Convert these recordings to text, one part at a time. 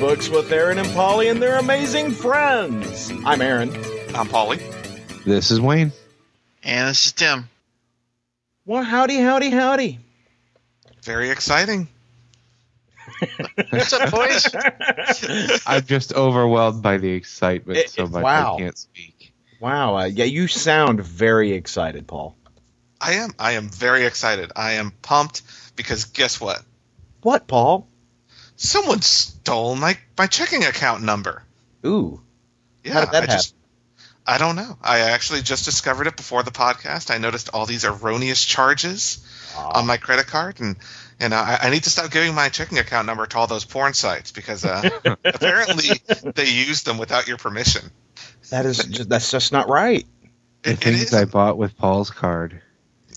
Funny Books with Aaron and Polly and their amazing friends. I'm Aaron. I'm Polly. This is Wayne. And this is Tim. Well, howdy, howdy, howdy. Very exciting. What's up, boys? I'm just overwhelmed by the excitement It- so much wow. I can't speak. Wow, uh, yeah, you sound very excited, Paul. I am. I am very excited. I am pumped because guess what? What, Paul? Someone stole my my checking account number. Ooh, Yeah, How did that I just I don't know. I actually just discovered it before the podcast. I noticed all these erroneous charges on my credit card, and and I, I need to stop giving my checking account number to all those porn sites because uh, apparently they use them without your permission. that is just, that's just not right. The It- it things is- I bought with Paul's card.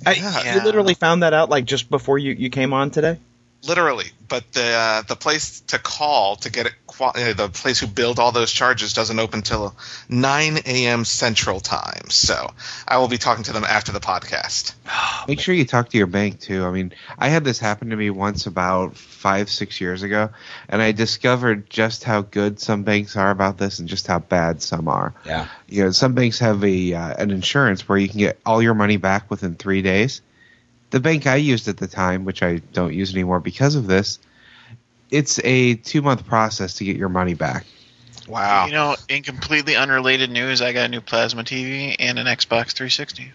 I, Yeah. You literally found that out like just before you, you came on today. Literally, but the uh, the place to call to get it, qua- uh, the place who billed all those charges doesn't open till 9 a.m. Central Time. So I will be talking to them after the podcast. Make sure you talk to your bank too. I mean, I had this happen to me once about five, six years ago, and I discovered just how good some banks are about this and just how bad some are. Yeah. You know, some banks have a uh, an insurance where you can get all your money back within three days. The bank I used at the time, which I don't use anymore because of this, it's a two month process to get your money back. Wow. You know, in completely unrelated news, I got a new plasma TV and an Xbox 360.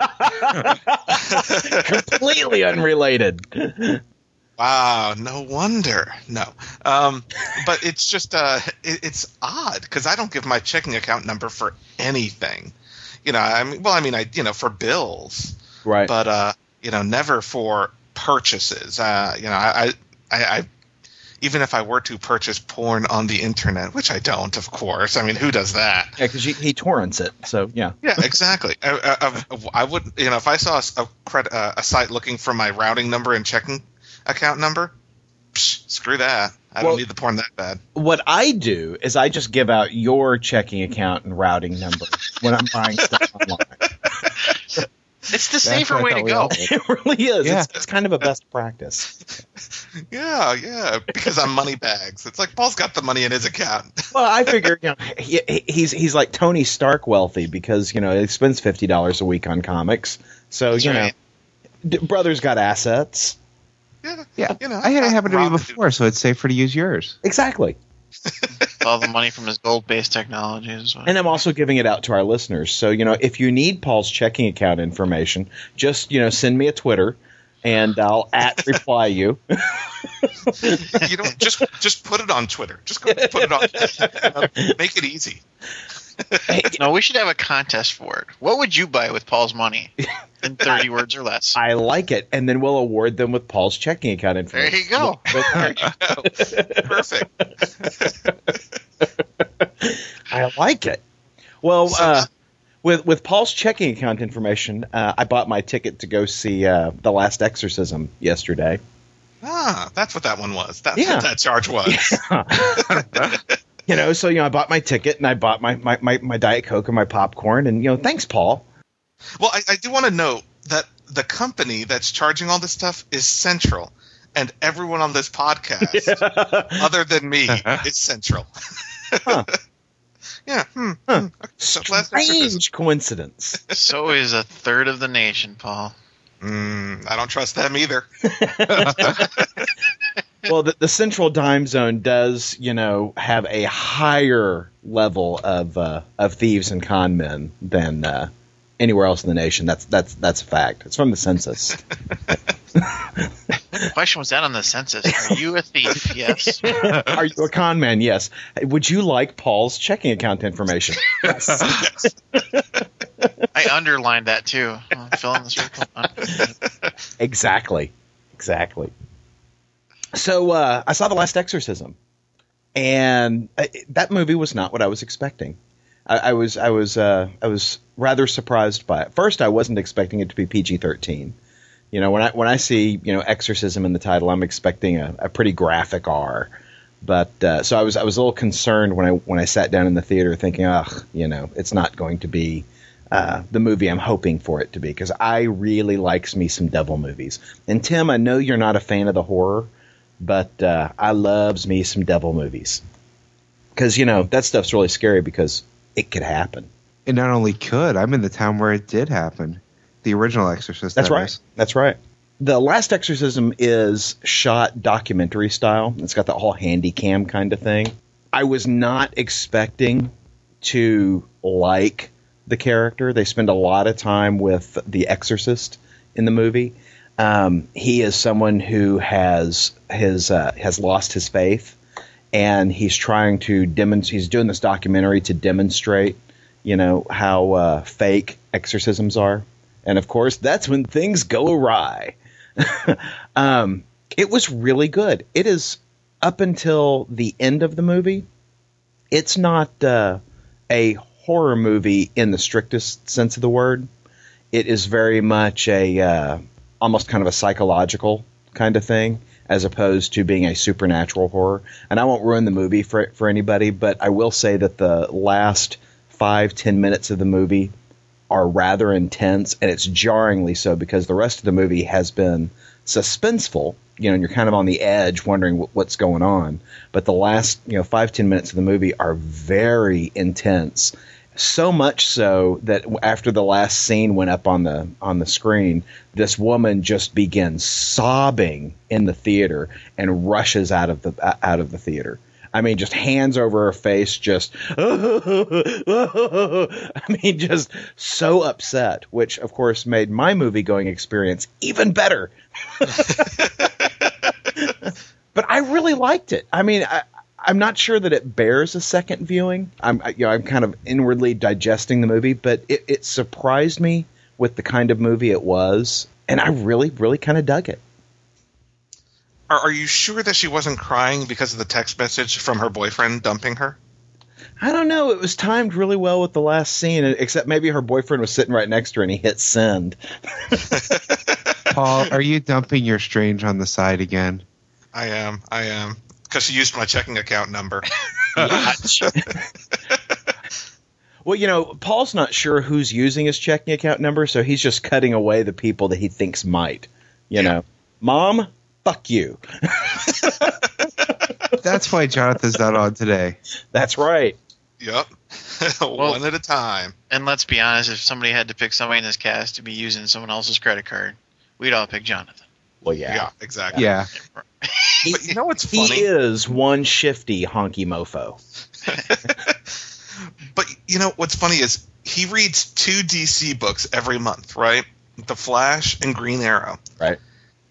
Completely unrelated. Wow, no wonder. No, um, but it's just uh, it, it's odd because I don't give my checking account number for anything. You know, I mean, well, I mean, I you know for bills, Right. but uh, you know, never for purchases. Uh, you know, I, I, I, even if I were to purchase porn on the internet, which I don't, of course. I mean, who does that? yeah, because he torrents it. So yeah. Yeah, exactly. I, I, I would, you know, if I saw a, a uh, a site looking for my routing number and checking account number, psh, screw that. I Well- don't need the porn that bad. What I do is I just give out your checking account and routing number when I'm buying stuff online. It's the safer way to go. It really is. Yeah. It's, it's kind of a best practice. Yeah, yeah, because I'm money bags. It's like Paul's got the money in his account. Well, I figure you know he, he- he's he's like Tony Stark wealthy because you know he spends fifty dollars a week on comics. So That's you right. know, d- brother's got assets. Yeah, Yeah, you know, I had it happen to me Rob- before, so it's safer to use yours. Exactly. All the money from his gold-based technologies. And I'm also giving it out to our listeners. So, you know, if you need Paul's checking account information, just, you know, send me a Twitter and I'll at reply you. you know, just just put it on Twitter. Just go put it on. make it easy. no, we should have a contest for it. What would you buy with Paul's money in 30 words or less? I like it. And then we'll award them with Paul's checking account information. There you go. Perfect. I like it. Well, uh, with with Paul's checking account information, uh, I bought my ticket to go see uh, The Last Exorcism yesterday. Ah, that's what that one was. That's Yeah. what that charge was. You know, so, you know, I bought my ticket and I bought my, my, my, my Diet Coke and my popcorn. And, you know, thanks, Paul. Well, I, I do want to note that the company that's charging all this stuff is Central, and everyone on this podcast, other than me, is Central. Huh. yeah. Hmm. Huh. hmm. So last exorcism. Strange coincidence. So is a third of the nation, Paul. Mm, I don't trust them either. well, the, the Central Time Zone does, you know, have a higher level of uh, of thieves and con men than uh, anywhere else in the nation. That's that's that's a fact. It's from the census. The question was that on the census. Are you a thief? Yes. Are you a con man? Yes. Would you like Paul's checking account information? Yes. I underlined that too. I'm filling the circle. exactly. Exactly. So uh, I saw the Last Exorcism, and uh, that movie was not what I was expecting. I, I was I was uh, I was rather surprised by it. First, I wasn't expecting it to be PG thirteen. You know, when I when I see you know exorcism in the title, I'm expecting a, a pretty graphic R. But uh, so I was I was a little concerned when I when I sat down in the theater, thinking, ugh, you know, it's not going to be uh, the movie I'm hoping for it to be because I really likes me some devil movies. And Tim, I know you're not a fan of the horror, but uh, I loves me some devil movies because you know that stuff's really scary because it could happen. It not only could, I'm in the town where it did happen. The original Exorcist. That's that right. is. That's right. The Last Exorcism is shot documentary style. It's got the whole handy cam kind of thing. I was not expecting to like the character. They spend a lot of time with the exorcist in the movie. Um, he is someone who has his uh, has lost his faith, and he's trying to demonstrate. He's doing this documentary to demonstrate, you know, how uh, fake exorcisms are. And of course, that's when things go awry. um, it was really good. It is up until the end of the movie. It's not uh, a horror movie in the strictest sense of the word. It is very much a uh, almost kind of a psychological kind of thing, as opposed to being a supernatural horror. And I won't ruin the movie for for anybody, but I will say that the last five ten minutes of the movie are rather intense, and it's jarringly so because the rest of the movie has been suspenseful. You know, and you're kind of on the edge, wondering wh- what's going on. But the last, you know, five ten minutes of the movie are very intense. So much so that after the last scene went up on the on the screen, this woman just begins sobbing in the theater and rushes out of the out of the theater. I mean, just hands over her face, just, I mean, just so upset, which of course made my movie going experience even better. but I really liked it. I mean, I, I'm not sure that it bears a second viewing. I'm, you know, I'm kind of inwardly digesting the movie, but it, it surprised me with the kind of movie it was, and I really, really kind of dug it. Are, are you sure that she wasn't crying because of the text message from her boyfriend dumping her? I don't know. It was timed really well with the last scene, except maybe her boyfriend was sitting right next to her and he hit send. Paul, are you dumping your strange on the side again? I am. I am. Because she used my checking account number. Well, you know, Paul's not sure who's using his checking account number, so he's just cutting away the people that he thinks might. You know, mom, fuck you. That's why Jonathan's not on today. That's right. yep. One at a time. And let's be honest, if somebody had to pick somebody in this cast to be using someone else's credit card, we'd all pick Jonathan. Well, Yeah, yeah. exactly. Yeah. But you know what's funny? He is one shifty honky mofo. But you know what's funny is he reads two DC books every month, right? The Flash and Green Arrow. Right.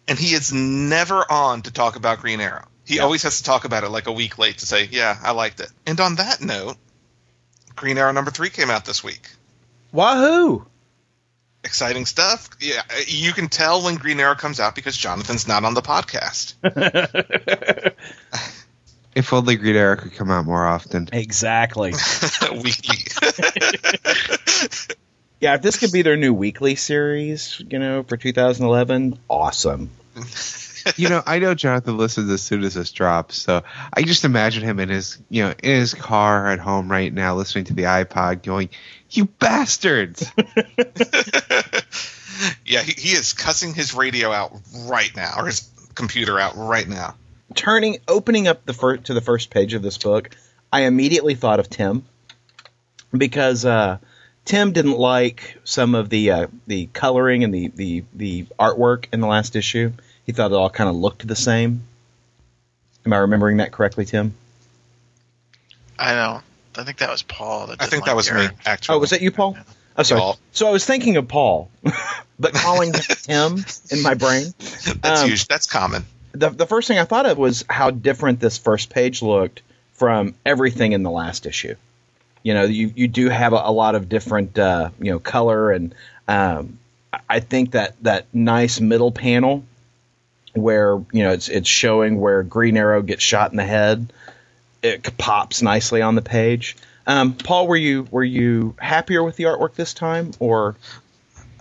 And he is never on to talk about Green Arrow. He Yeah. always has to talk about it like a week late to say, "Yeah, I liked it." And on that note, Green Arrow number 3 came out this week. Wahoo! Exciting stuff. Yeah, you can tell when Green Arrow comes out because Jonathan's not on the podcast. If only Green Arrow could come out more often. Exactly. Weekly. Yeah, if this could be their new weekly series, you know, for 2011, awesome. You know, I know Jonathan listens as soon as this drops, so I just imagine him in his, you know, in his car at home right now, listening to the iPod, going, "You bastards!" yeah, he, he is cussing his radio out right now, or his computer out right now. turning opening up the fir- to the first page of this book, I immediately thought of Tim because uh, Tim didn't like some of the uh, the coloring and the, the the artwork in the last issue. He thought it all kind of looked the same. Am I remembering that correctly, Tim? I don't. I think that was Paul. That I didn't think that was the me, actually. Oh, was that you, Paul? I'm sorry. Paul. So I was thinking of Paul, but calling him Tim in my brain. That's Um, usually, that's common. the the first thing I thought of was how different this first page looked from everything in the last issue. You know, you you do have a, a lot of different uh, you know color and um, I- think that that nice middle panel where you know it's it's showing where Green Arrow gets shot in the head. It pops nicely on the page. Um, Paul, were you were you happier with the artwork this time, or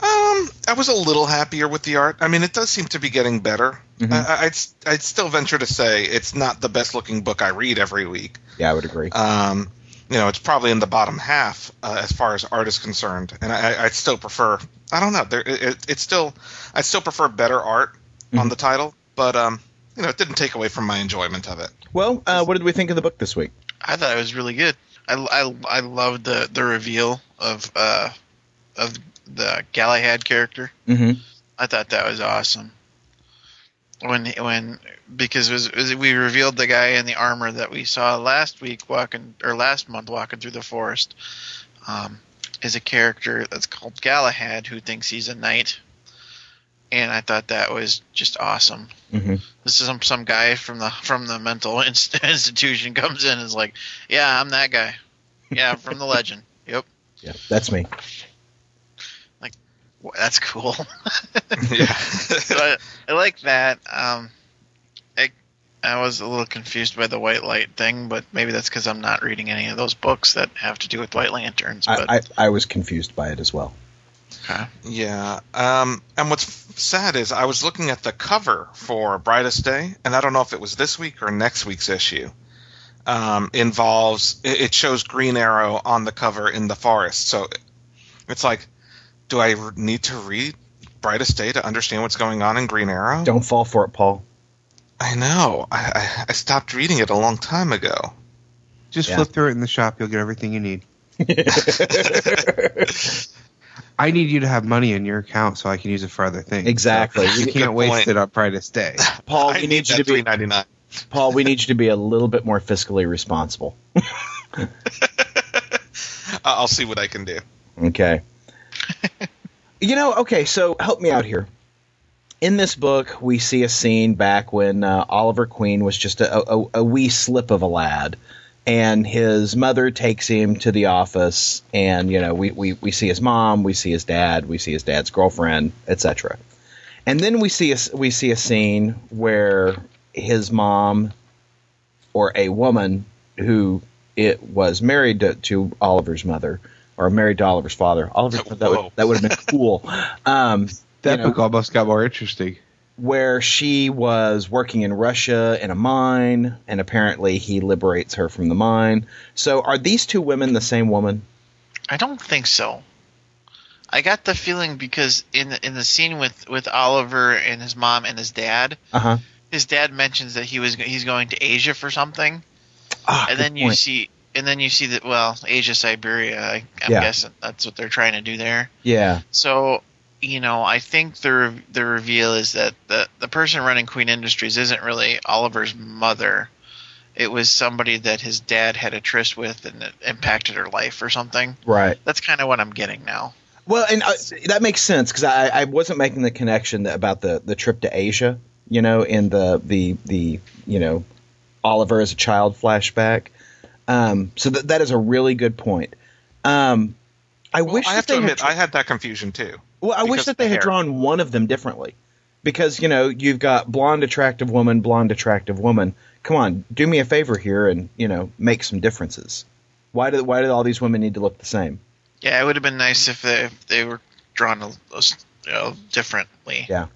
Um, I was a little happier with the art. I mean, it does seem to be getting better. Mhm. I, I'd I'd still venture to say it's not the best looking book I read every week. yeah, I would agree. Um, you know, it's probably in the bottom half uh, as far as art is concerned, and I, I'd still prefer. I don't know. There, it, it's still, I still prefer better art on the title, but um, you know, it didn't take away from my enjoyment of it. Well, uh, what did we think of the book this week? I thought it was really good. I, I, I loved the the reveal of uh of the Galahad character. Mm-hmm. I thought that was awesome. When when because it was, it was we revealed the guy in the armor that we saw last week walking or last month walking through the forest um, is a character that's called Galahad who thinks he's a knight, and I thought that was just awesome. Mm-hmm. This is some some guy from the from the mental inst- institution comes in and is like, yeah, I'm that guy. Yeah, from the legend. Yep, Yeah, that's me. Well, that's cool. yeah. so I, I like that. Um, I, I was a little confused by the white light thing, but maybe that's because I'm not reading any of those books that have to do with white lanterns. But I, I, I was confused by it as well. okay. Yeah. Um, and what's sad is I was looking at the cover for Brightest Day, and I don't know if it was this week or next week's issue. Um, involves it it shows Green Arrow on the cover in the forest, so it's like, do I need to read Brightest Day to understand what's going on in Green Arrow? Don't fall for it, Paul. I know. I, I, I stopped reading it a long time ago. Just Yeah. flip through it in the shop. You'll get everything you need. I need you to have money in your account so I can use it for other things. Exactly. So you can't waste point. it on brightest day. Paul, I we need you to be $3.99. Paul. We need you to be a little bit more fiscally responsible. I'll see what I can do. Okay. you know, okay, so help me out here. In this book, we see a scene back when uh, Oliver Queen was just a, a, a wee slip of a lad, and his mother takes him to the office, and you know, we, we, we see his mom, we see his dad, we see his dad's girlfriend, etc. And then we see a, we see a scene where his mom, or a woman who it was married to, to Oliver's mother, or married to Oliver's father. Oliver, that Whoa. would that would have been cool. Um, That you know, book almost got more interesting. where she was working in Russia in a mine, and apparently he liberates her from the mine. So, are these two women the same woman? I don't think so. I got the feeling because in the, in the scene with, with Oliver and his mom and his dad, Uh huh. his dad mentions that he was he's going to Asia for something, Ah, and then you point. see and then you see that well Asia Siberia I, I'm Yeah. guessing that's what they're trying to do there. yeah, So, you know, I think the re- the reveal is that the the person running Queen Industries isn't really Oliver's mother. It was somebody that his dad had a tryst with and it impacted her life or something. right. That's kind of what I'm getting now. Well, and uh, that makes sense because I, I wasn't making the connection that, about the, the trip to Asia. You know, in the the the you know Oliver as a child flashback. Um, so that that is a really good point. Um, I Well, wish I have that to they had I had that confusion too. Well, I wish that of the they had hair. drawn one of them differently. Because, you know, you've got blonde attractive woman, blonde attractive woman. Come on, do me a favor here and, you know, make some differences. Why do why do all these women need to look the same? Yeah, it would have been nice if they, if they were drawn a, a- you know, differently. Yeah.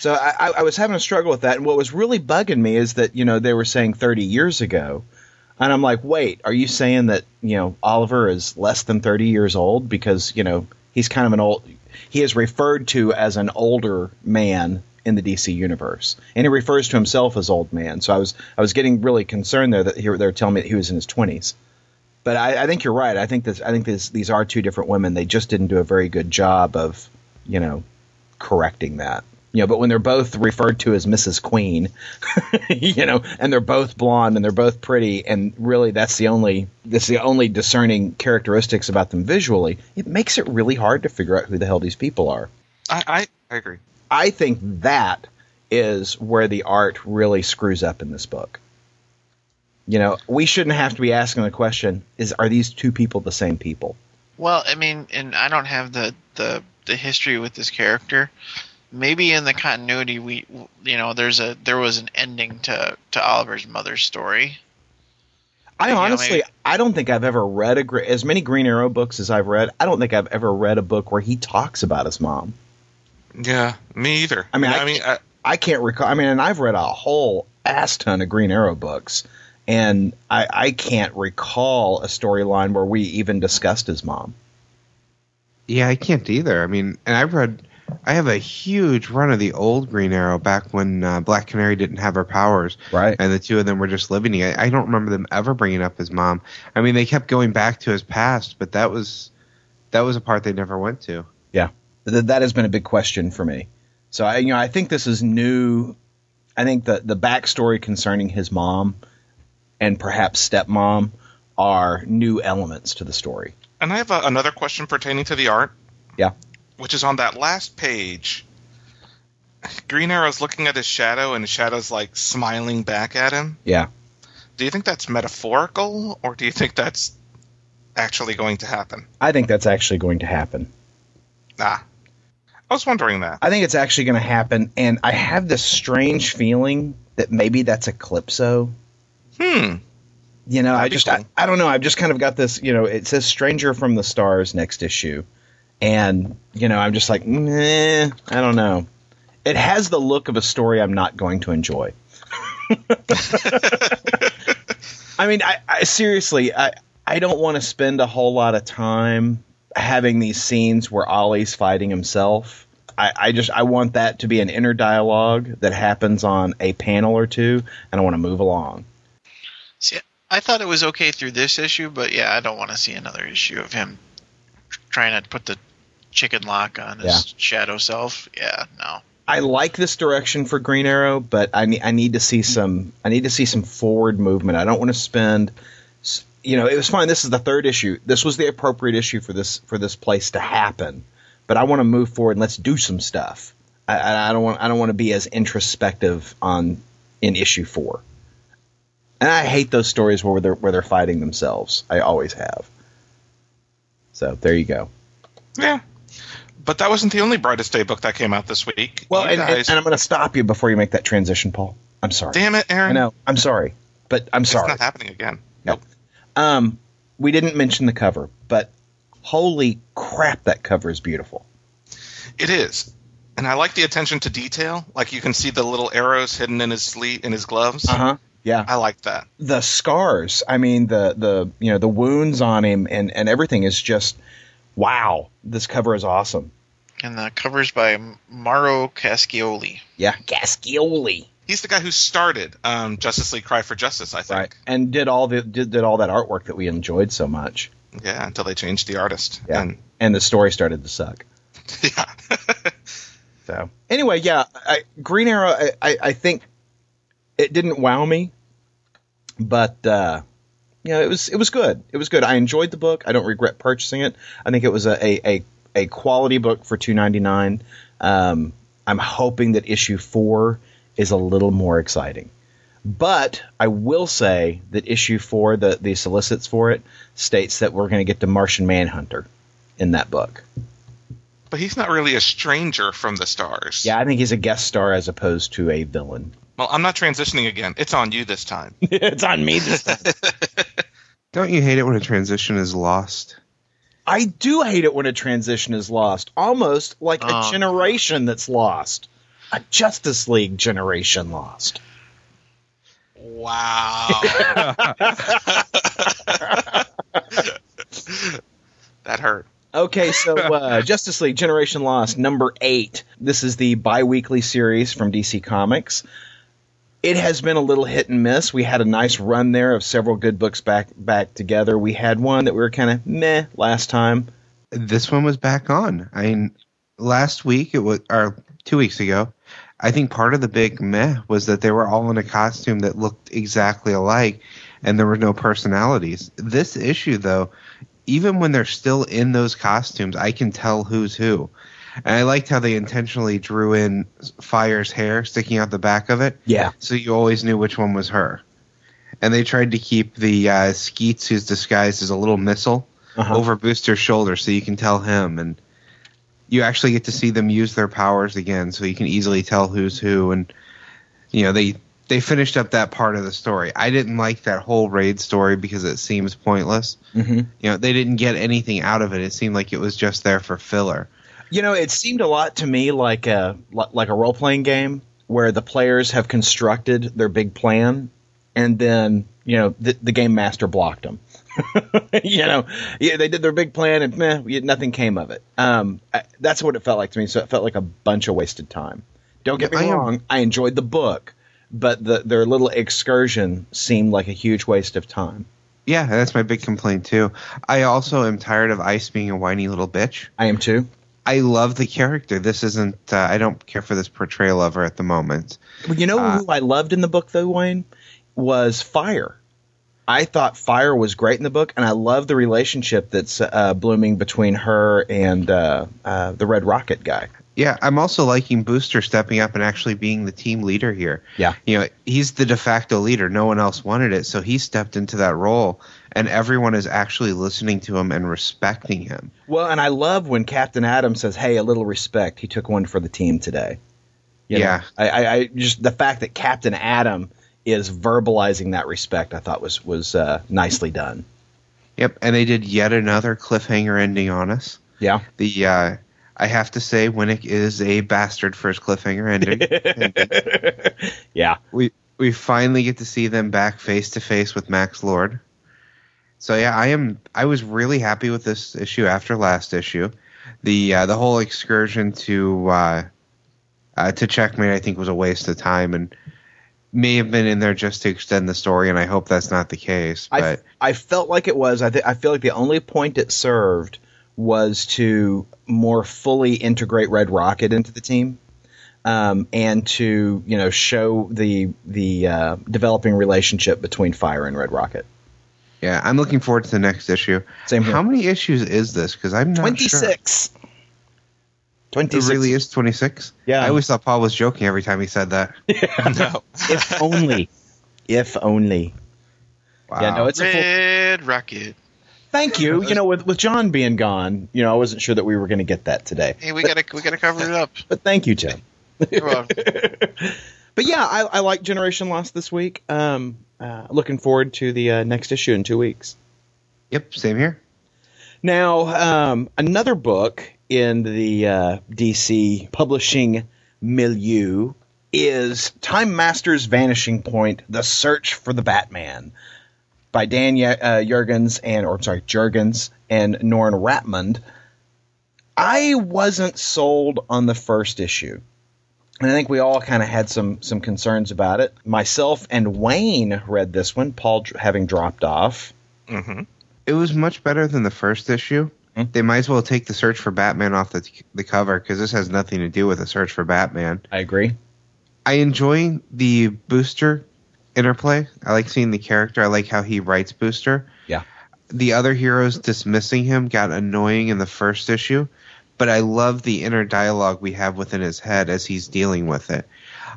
So I, I- I was having a struggle with that, and what was really bugging me is that you know they were saying 30 years ago, and I'm like, wait, are you saying that you know Oliver is less than 30 years old because you know he's kind of an old, he is referred to as an older man in the DC universe, and he refers to himself as old man. So I was I was getting really concerned there that he, they were telling me that he was in his 20s. But I, I think you're right. I think this. I think this, these are two different women. They just didn't do a very good job of, you know, correcting that. You know, but when they're both referred to as Mrs. Queen, you know, and they're both blonde and they're both pretty, and really that's the only that's the only discerning characteristics about them visually. It makes it really hard to figure out who the hell these people are. I, I, I agree. I think that is where the art really screws up in this book. You know, we shouldn't have to be asking the question: Is are these two people the same people? Well, I mean, and I don't have the, the, the history with this character. Maybe in the continuity, we you know, there's a there was an ending to to Oliver's mother's story. I You know, honestly, maybe- I don't think I've ever read a as many Green Arrow books as I've read. I don't think I've ever read a book where he talks about his mom. Yeah, me either. I mean, I, I mean, I, I can't recall. I mean, and I've read a whole ass ton of Green Arrow books, and I, I can't recall a storyline where we even discussed his mom. Yeah, I can't either. I mean, and I've read I have a huge run of the old Green Arrow back when uh, Black Canary didn't have her powers, Right. and the two of them were just living together. I don't remember them ever bringing up his mom. I mean, they kept going back to his past, but that was that was a part they never went to. Th- that has been a big question for me. So I, you know, I think this is new. I think the the backstory concerning his mom and perhaps stepmom are new elements to the story. And I have a, another question pertaining to the art. Yeah. Which is on that last page. Green Arrow's looking at his shadow, and his shadow's like smiling back at him. Yeah. Do you think that's metaphorical, or do you think that's actually going to happen? I think that's actually going to happen. Ah, I was wondering that. I think it's actually going to happen, and I have this strange feeling that maybe that's Eclipso. Hmm. You know, I That'd be just cool. I, I don't know. I've just kind of got this. You know, it says "Stranger from the Stars" next issue, and you know, I'm just like, I don't know. It has the look of a story I'm not going to enjoy. I mean, I, I seriously, I I don't want to spend a whole lot of time having these scenes where Ollie's fighting himself. I, I just I want that to be an inner dialogue that happens on a panel or two, and I want to move along. See, I thought it was okay through this issue, but yeah, I don't want to see another issue of him trying to put the chicken lock on his Yeah. shadow self. Yeah, no. I like this direction for Green Arrow, but I need I need to see some I need to see some forward movement. I don't want to spend you know, it was fine. This is the third issue. This was the appropriate issue for this for this place to happen. But I want to move forward and let's do some stuff. I- I, I don't want I don't want to be as introspective on in issue four. And I hate those stories where they're where they're fighting themselves. I always have. So there you go. Yeah. But that wasn't the only Brightest Day book that came out this week. Well, and, guys, and I'm going to stop you before you make that transition, Paul. I'm sorry. damn it, Aaron. I know. I'm sorry, but I'm sorry. It's not happening again. Nope. Um, we didn't mention the cover, but holy crap, that cover is beautiful. It is. And I like the attention to detail. Like you can see the little arrows hidden in his sleeve in his gloves. huh. Yeah. I like that. The scars. I mean, the the you know the wounds on him and and everything is just wow. This cover is awesome. And the cover's by Mauro Cascioli. Yeah, Gascioli. He's the guy who started um, Justice League Cry for Justice, I think. Right. And did all the did, did all that artwork that we enjoyed so much. Yeah, until they changed the artist. Yeah. And And the story started to suck. yeah. So anyway, yeah, I, Green Arrow. I, I, I think it didn't wow me, but uh, you know, it was it was good. It was good. I enjoyed the book. I don't regret purchasing it. I think it was a a, a, a quality book for two ninety nine. Um, I'm hoping that issue four is a little more exciting. But I will say that issue four, the the solicits for it, states that we're going to get the Martian Manhunter in that book. but he's not really a stranger from the stars. Yeah, I think he's a guest star as opposed to a villain. Well, I'm not transitioning again. It's on you this time. it's on me this time. Don't you hate it when a transition is lost? I do hate it when a transition is lost, almost like a Oh. generation that's lost. A Justice League generation lost. Wow. that hurt. Okay, so uh, Justice League Generation Lost, number eight. This is the bi weekly series from DC Comics. It has been a little hit and miss. We had a nice run there of several good books back back together. We had one that we were kind of meh last time. This one was back on. I mean, last week it was, or two weeks ago, I think part of the big meh was that they were all in a costume that looked exactly alike, and there were no personalities. This issue, though, even when they're still in those costumes, I can tell who's who. And I liked how they intentionally drew in Fire's hair sticking out the back of it, Yeah. so you always knew which one was her. And they tried to keep the uh, Skeets, who's disguised as a little missile, Uh-huh. over Booster's shoulder, so you can tell him. And you actually get to see them use their powers again, so you can easily tell who's who. And you know they they finished up that part of the story. I didn't like that whole raid story because it seems pointless. Mm-hmm. You know they didn't get anything out of it. It seemed like it was just there for filler. You know, it seemed a lot to me like a like a role playing game where the players have constructed their big plan, and then you know the, the game master blocked them. you know, yeah, they did their big plan and meh, nothing came of it. Um, I, that's what it felt like to me. So it felt like a bunch of wasted time. Don't get me I am- wrong, I enjoyed the book, but the, their little excursion seemed like a huge waste of time. Yeah, that's my big complaint too. I also am tired of Ice being a whiny little bitch. I am too. I love the character. This isn't. Uh, I don't care for this portrayal of her at the moment. Well, you know Uh, who I loved in the book though, Wayne, was Fire. I thought Fire was great in the book, and I love the relationship that's uh, blooming between her and uh, uh, the Red Rocket guy. Yeah, I'm also liking Booster stepping up and actually being the team leader here. Yeah. You know, he's the de facto leader. No one else wanted it, so he stepped into that role, and everyone is actually listening to him and respecting him. Well, and I love when Captain Atom says, "Hey, a little respect. He took one for the team today." You Yeah. I, I, I just the fact that Captain Atom is verbalizing that respect, I thought was was uh, nicely done. Yep, and they did yet another cliffhanger ending on us. Yeah, The uh, I have to say, Winnick is a bastard for his cliffhanger ending. yeah, we we finally get to see them back face to face with Max Lord. So yeah, I am. I was really happy with this issue after last issue. The uh, the whole excursion to uh, uh, to checkmate, I think, was a waste of time and may have been in there just to extend the story. And I hope that's not the case. I, But I felt like it was. I th- I feel like the only point it served was to more fully integrate Red Rocket into the team, um, and to you know show the the uh, developing relationship between Fire and Red Rocket. yeah, I'm looking forward to the next issue. Same here. How many issues is this? Because I'm not Twenty sure. six. Twenty It really is 26. Yeah. I always thought Paul was joking every time he said that. no. If only. if only. Wow. Yeah, no, it's a full, Red Rocket. Thank you. You know, with with John being gone, you know, I wasn't sure that we were going to get that today. Hey, we gotta we gotta cover it up. But thank you, Tim. You're welcome. But yeah, I, I like Generation Lost this week. Um, uh, looking forward to the uh, next issue in two weeks. Yep, same here. Now, um, another book in the uh, DC publishing milieu is Time Master's Vanishing Point: The Search for the Batman by Dan Ye- uh, Jurgens and, or sorry, Jurgens and Norm Rapmund. I wasn't sold on the first issue. And I think we all kind of had some some concerns about it. Myself and Wayne read this one, Paul dr- having dropped off. hmm It was much better than the first issue. Hmm. They might as well take the search for Batman off the the cover because this has nothing to do with the search for Batman. I agree. I enjoy the Booster interplay. I like seeing the character. I like how he writes Booster. Yeah. The other heroes dismissing him got annoying in the first issue, but I love the inner dialogue we have within his head as he's dealing with it.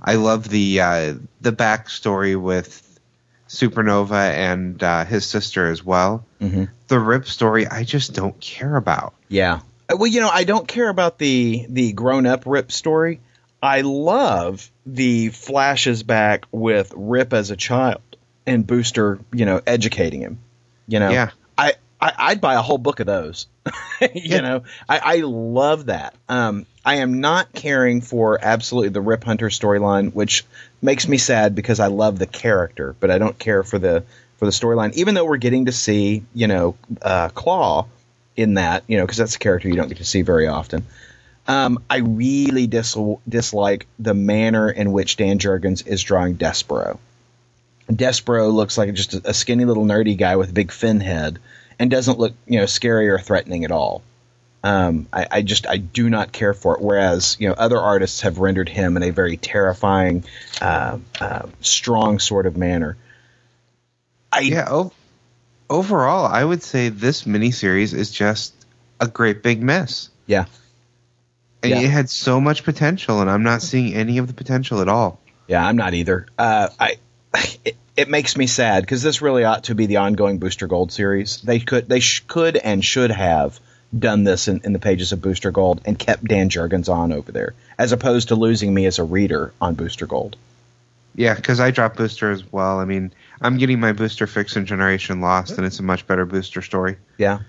I love the uh, the backstory with Supernova and uh, his sister as well. Mm-hmm. The Rip story, I just don't care about. Yeah. Uh, Well, you know, I don't care about the the grown up Rip story. I love the flashes back with Rip as a child and Booster, you know, educating him. You know, Yeah. I, I I'd buy a whole book of those. you know, I, I love that. Um, I am not caring for absolutely the Rip Hunter storyline, which makes me sad because I love the character, but I don't care for the for the storyline. Even though we're getting to see, you know, uh, Claw in that, you know, because that's a character you don't get to see very often. Um, I really dis- dislike the manner in which Dan Jurgens is drawing Despero. Despero looks like just a, skinny little nerdy guy with a big fin head and doesn't look, you know, scary or threatening at all. Um, I, I just I do not care for it. Whereas you know other artists have rendered him in a very terrifying, uh, uh, strong sort of manner. I Yeah. O- overall, I would say this miniseries is just a great big mess. yeah Yeah. it had so much potential, and I'm not seeing any of the potential at all. Yeah, I'm not either. Uh, I it, it makes me sad because this really ought to be the ongoing Booster Gold series. They could they sh- could and should have done this in, in the pages of Booster Gold and kept Dan Jurgens on over there, as opposed to losing me as a reader on Booster Gold. Yeah, because I dropped Booster as well. I mean, I'm getting my Booster fix in Generation Lost, and it's a much better Booster story. Yeah.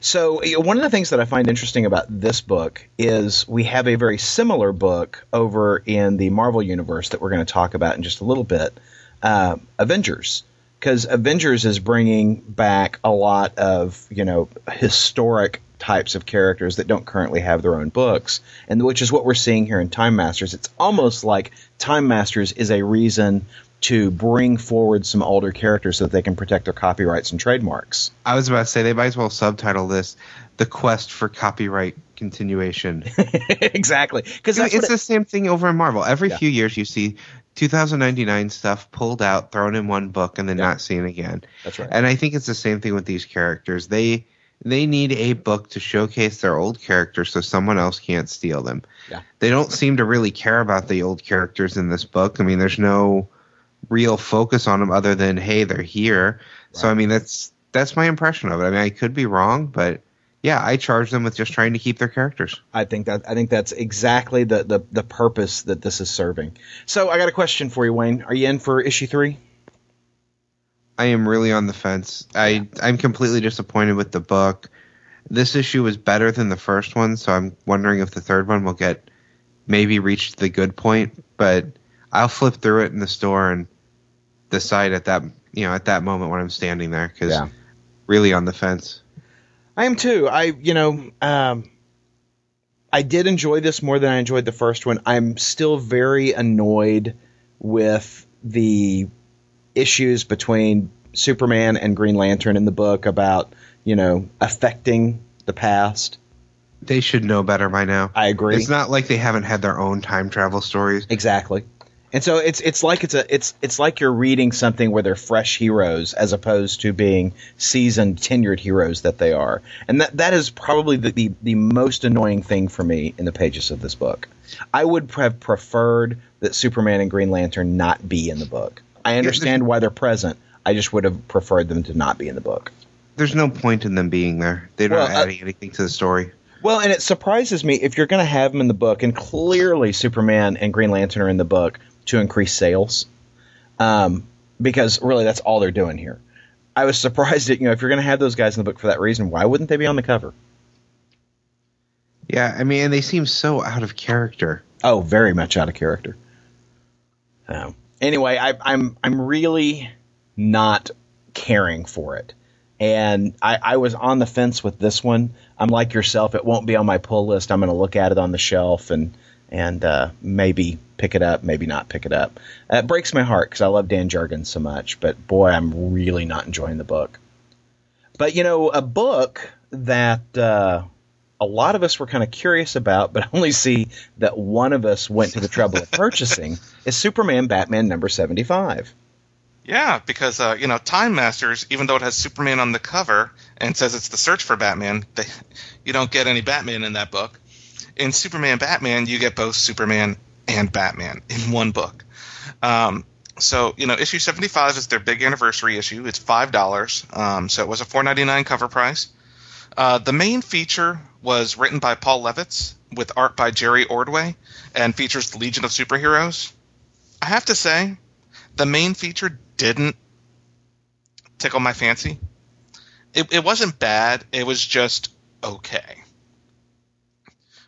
So one of the things that I find interesting about this book is we have a very similar book over in the Marvel universe that we're going to talk about in just a little bit, uh, Avengers, because Avengers is bringing back a lot of you know historic types of characters that don't currently have their own books, and which is what we're seeing here in Time Masters. It's almost like Time Masters is a reason to bring forward some older characters so that they can protect their copyrights and trademarks. I was about to say they might as well subtitle this "The Quest for Copyright Continuation." exactly, because it's it, the same thing over in Marvel. Every Yeah. few years, you see 2099 stuff pulled out, thrown in one book, and then Yeah. not seen again. that's right. And I think it's the same thing with these characters. They they need a book to showcase their old characters so someone else can't steal them. Yeah. They don't seem to really care about the old characters in this book. I mean, there's no real focus on them other than hey, they're here. So I mean, that's that's my impression of it. I mean, I could be wrong, but yeah, I charge them with just trying to keep their characters. I think that I think that's exactly the, the the purpose that this is serving. So I got a question for you, Wayne. Are you in for issue three? I am really on the fence. I I'm completely disappointed with the book. This issue was better than the first one, so I'm wondering if the third one will get maybe reach the good point. But I'll flip through it in the store and decide at that you know at that moment when I'm standing there because Yeah. really on the fence. I am too. I you know um, I did enjoy this more than I enjoyed the first one. I'm still very annoyed with the issues between Superman and Green Lantern in the book about you know affecting the past. They should know better by now. I agree. It's not like they haven't had their own time travel stories. Exactly. And so it's it's like it's a it's it's like you're reading something where they're fresh heroes as opposed to being seasoned tenured heroes that they are. And that that is probably the, the, the most annoying thing for me in the pages of this book. I would have preferred that Superman and Green Lantern not be in the book. I understand why they're present. I just would have preferred them to not be in the book. There's no point in them being there. They're not Well, uh, adding anything to the story. Well, and it surprises me if you're going to have them in the book, and clearly Superman and Green Lantern are in the book to increase sales, um, because really that's all they're doing here. I was surprised that you know if you're going to have those guys in the book for that reason, why wouldn't they be on the cover? Yeah, I mean, and they seem so out of character. Oh, very much out of character. Um, anyway, I, I'm I'm really not caring for it, and I, I was on the fence with this one. I'm like yourself; it won't be on my pull list. I'm going to look at it on the shelf and and uh, maybe pick it up, maybe not pick it up. Uh, it breaks my heart because I love Dan Jurgens so much, but boy, I'm really not enjoying the book. But you know, a book that uh, a lot of us were kind of curious about, but only see that one of us went to the trouble of purchasing is Superman Batman number 75. Yeah, because uh, you know, Time Masters, even though it has Superman on the cover and says it's the search for Batman, they, you don't get any Batman in that book. In Superman Batman, you get both Superman and Batman in one book. Um, so you know, issue seventy five is their big anniversary issue. It's five dollars. Um, so it was a four ninety nine cover price. Uh, the main feature was written by Paul Levitz with art by Jerry Ordway and features the Legion of Superheroes. I have to say, the main feature didn't tickle my fancy. It, it wasn't bad. It was just okay.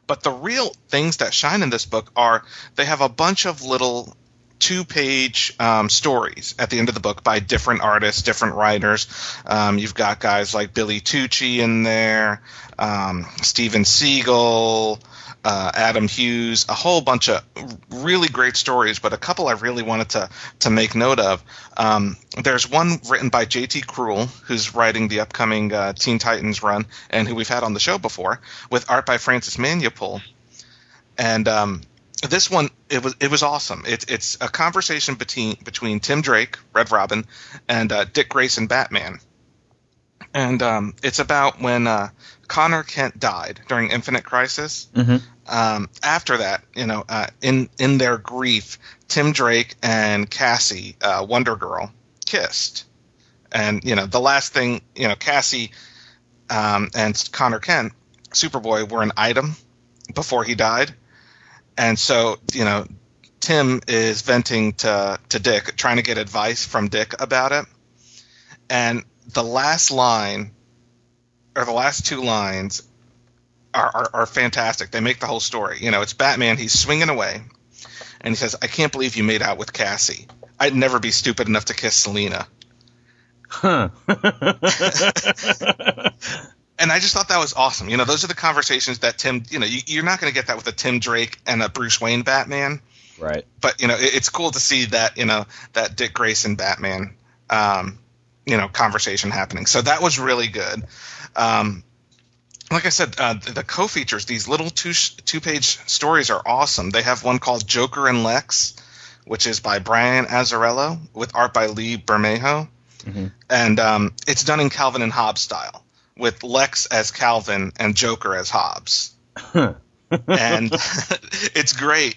But the real things that shine in this book are they have a bunch of little two page um, stories at the end of the book by different artists, different writers. Um, you've got guys like Billy Tucci in there, um, Steven Seagle, uh, Adam Hughes, a whole bunch of really great stories, but a couple I really wanted to to make note of. Um, there's one written by J.T. Krul, who's writing the upcoming uh, Teen Titans run, and who we've had on the show before, with art by Francis Manapul. And um, this one, it was it was awesome. It's it's a conversation between between Tim Drake, Red Robin, and uh, Dick Grayson, Batman. And um, it's about when uh, Conner Kent died during Infinite Crisis. Mm-hmm. um, after that, you know, uh, in in their grief, Tim Drake and Cassie, uh, Wonder Girl, kissed, and you know, the last thing, you know, Cassie um, and Conner Kent, Superboy, were an item before he died, and so you know, Tim is venting to to Dick, trying to get advice from Dick about it, and the last line, or the last two lines are, are, are fantastic. They make the whole story. You know, it's Batman. He's swinging away, and he says, "I can't believe you made out with Cassie. I'd never be stupid enough to kiss Selina." Huh. and I just thought that was awesome. You know, those are the conversations that Tim. You know, you, you're not going to get that with a Tim Drake and a Bruce Wayne Batman. right. but you know it, it's cool to see that you know that Dick Grayson Batman um, you know conversation happening. So that was really good. Um, like I said, uh, the, the co-features, these little two two page stories are awesome. They have one called Joker and Lex, which is by Brian Azzarello with art by Lee Bermejo, Mhm. and um, it's done in Calvin and Hobbes style with Lex as Calvin and Joker as Hobbes and it's great.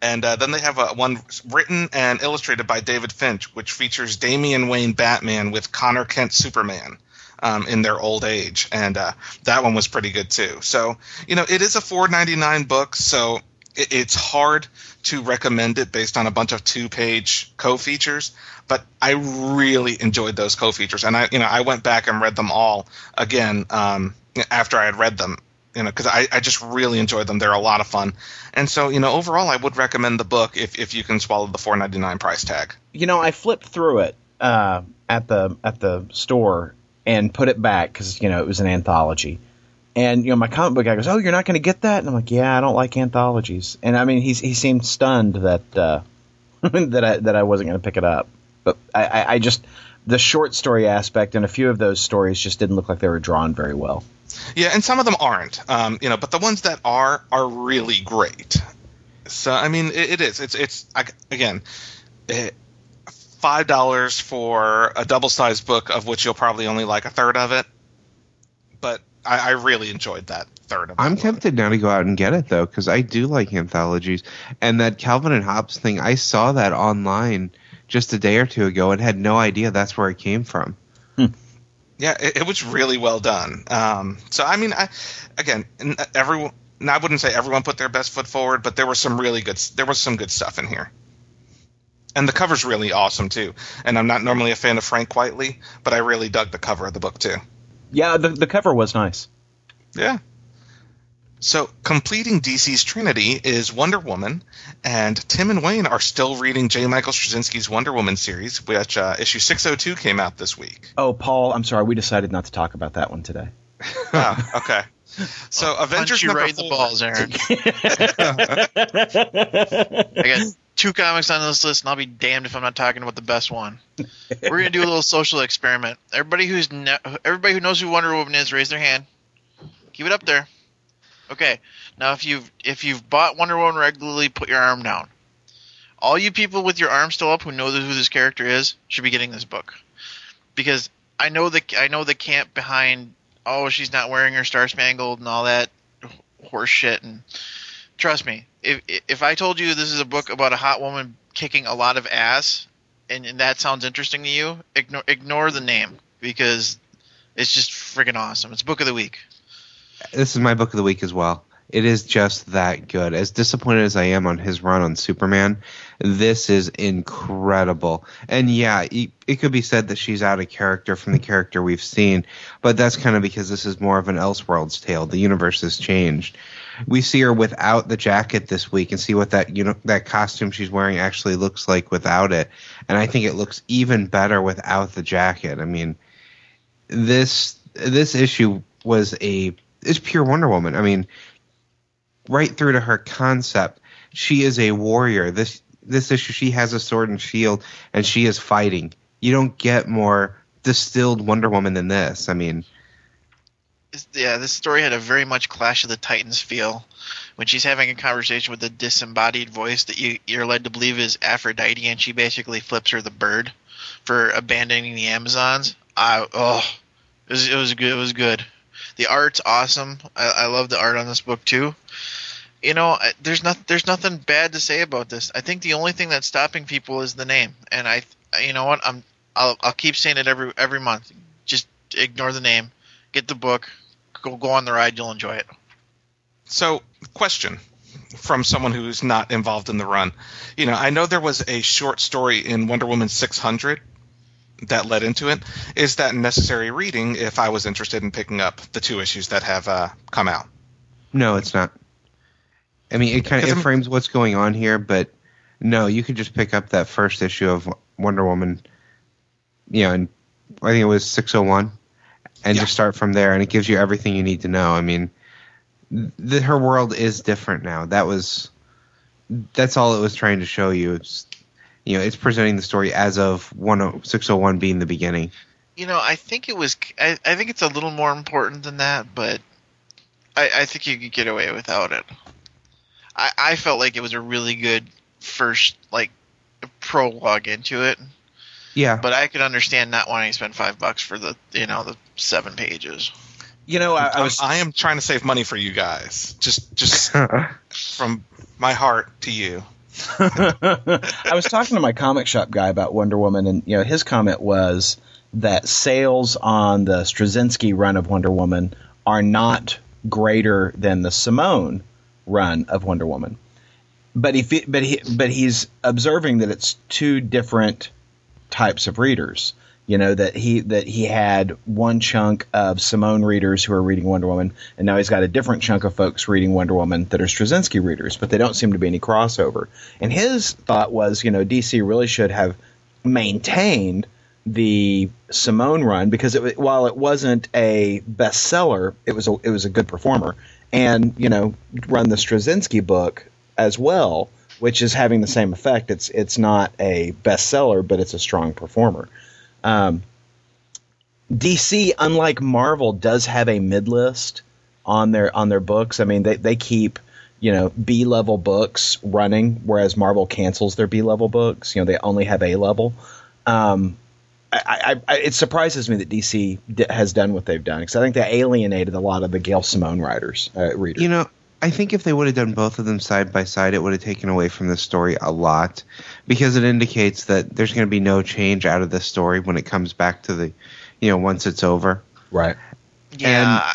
And uh, then they have a, one written and illustrated by David Finch, which features Damian Wayne Batman with Conner Kent Superman um, in their old age, and uh, that one was pretty good too. So you know, it is a four ninety nine book, so it, it's hard to recommend it based on a bunch of two page co features. But I really enjoyed those co features, and I you know I went back and read them all again um, after I had read them you know, because I, I just really enjoy them. They're a lot of fun, and so you know, overall, I would recommend the book if, if you can swallow the four ninety nine price tag. You know, I flipped through it uh, at the at the store and put it back because you know it was an anthology. And you know, my comic book guy goes, "Oh, you're not going to get that?" And I'm like, "Yeah, I don't like anthologies." And I mean, he's he seemed stunned that uh, that I that I wasn't going to pick it up. But I, I, I just the short story aspect and a few of those stories just didn't look like they were drawn very well. Yeah, and some of them aren't, um, you know, but the ones that are are really great. So I mean, it, it is. It's it's I, again, it, five dollars for a double sized book of which you'll probably only like a third of it. But I, I really enjoyed that third of. I'm tempted now to go out and get it though because I do like anthologies and that Calvin and Hobbes thing. I saw that online just a day or two ago and had no idea that's where it came from. Yeah, it, it was really well done. Um, so I mean, I again, everyone. I wouldn't say everyone put their best foot forward, but there was some really good. There was some good stuff in here, and the cover's really awesome too. And I'm not normally a fan of Frank Quitely, but I really dug the cover of the book too. Yeah, the the cover was nice. Yeah. So completing DC's Trinity is Wonder Woman, and Tim and Wayne are still reading J. Michael Straczynski's Wonder Woman series, which uh, issue 602 came out this week. Oh, Paul, I'm sorry, we decided not to talk about that one today. oh, okay. So Avengers Punch you number right in the balls, Aaron. I got two comics on this list, and I'll be damned if I'm not talking about the best one. We're gonna do a little social experiment. Everybody who's ne- everybody who knows who Wonder Woman is, raise their hand. Keep it up there. Okay. Now, if you've if you've bought Wonder Woman regularly, put your arm down. All you people with your arm still up who know who this character is should be getting this book, because I know the I know the camp behind. Oh, she's not wearing her star spangled and all that horse shit. And trust me, if if I told you this is a book about a hot woman kicking a lot of ass, and, and that sounds interesting to you, ignore ignore the name because it's just freaking awesome. It's book of the week. This is my book of the week as well. It is just that good. As disappointed as I am on his run on Superman, this is incredible. And yeah, it, could be said that she's out of character from the character we've seen, but that's kind of because this is more of an Elseworlds tale. The universe has changed. We see her without the jacket this week and see what that you know that costume she's wearing actually looks like without it. And I think it looks even better without the jacket. I mean, this this issue was a is pure Wonder Woman. I mean, right through to her concept, she is a warrior. This this issue, she has a sword and shield, and she is fighting. You don't get more distilled Wonder Woman than this. I mean, yeah, this story had a very much Clash of the Titans feel. When she's having a conversation with a disembodied voice that you, you're led to believe is Aphrodite, and she basically flips her the bird for abandoning the Amazons. I oh, it was, it was good. It was good. The art's awesome. I, I love the art on this book too. You know, there's not there's nothing bad to say about this. I think the only thing that's stopping people is the name, and I, you know what, I'm I'll I'll keep saying it every every month. Just ignore the name, get the book, go go on the ride. You'll enjoy it. So, question from someone who's not involved in the run. You know, I know there was a short story in Wonder Woman 600 that led into it. Is that necessary reading if I was interested in picking up the two issues that have uh, come out? no, it's not. I mean, it kind of it I'm- frames what's going on here, but no, you could just pick up that first issue of Wonder Woman, you know, and I think it was 601, and Yeah. just start from there, and it gives you everything you need to know. I mean, the, her world is different now. That was that's all it was trying to show you. It's you know, it's presenting the story as of 10 601 being the beginning. You know, I think it was. I, I think it's a little more important than that, but I, I think you could get away without it. I, I felt like it was a really good first like prologue into it, Yeah, but I could understand not wanting to spend five bucks for the you know the seven pages. You know, I, I was I am trying to save money for you guys. Just just from my heart to you. I was talking to my comic shop guy about Wonder Woman, and you know, his comment was that sales on the Straczynski run of Wonder Woman are not greater than the Simone run of Wonder Woman. But he, but he, but he's observing that it's two different types of readers. You know that he that he had one chunk of Simone readers who are reading Wonder Woman, and now he's got a different chunk of folks reading Wonder Woman that are Straczynski readers, but they don't seem to be any crossover. And his thought was, you know, DC really should have maintained the Simone run because it, while it wasn't a bestseller, it was a, it was a good performer, and you know, run the Straczynski book as well, which is having the same effect. It's it's not a bestseller, but it's a strong performer. Um, DC, unlike Marvel, does have a mid list on their on their books. I mean, they they keep you know B level books running, whereas Marvel cancels their B level books. You know, they only have A level. Um, I, I, I, it surprises me that DC d- has done what they've done because I think they alienated a lot of the Gail Simone writers uh, readers. You know, I think if they would have done both of them side by side, it would have taken away from the story a lot because it indicates that there's going to be no change out of this story when it comes back to the, you know, once it's over. right? Yeah,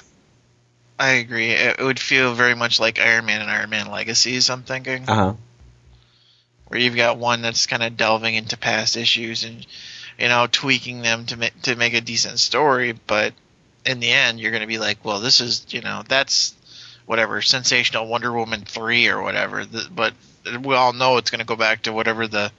I agree. It, it would feel very much like Iron Man and Iron Man Legacies. I'm thinking. Uh huh. where you've got one that's kind of delving into past issues and you know tweaking them to make to make a decent story but in the end you're going to be like well this is you know that's whatever sensational wonder woman 3 or whatever the, but we all know it's going to go back to whatever the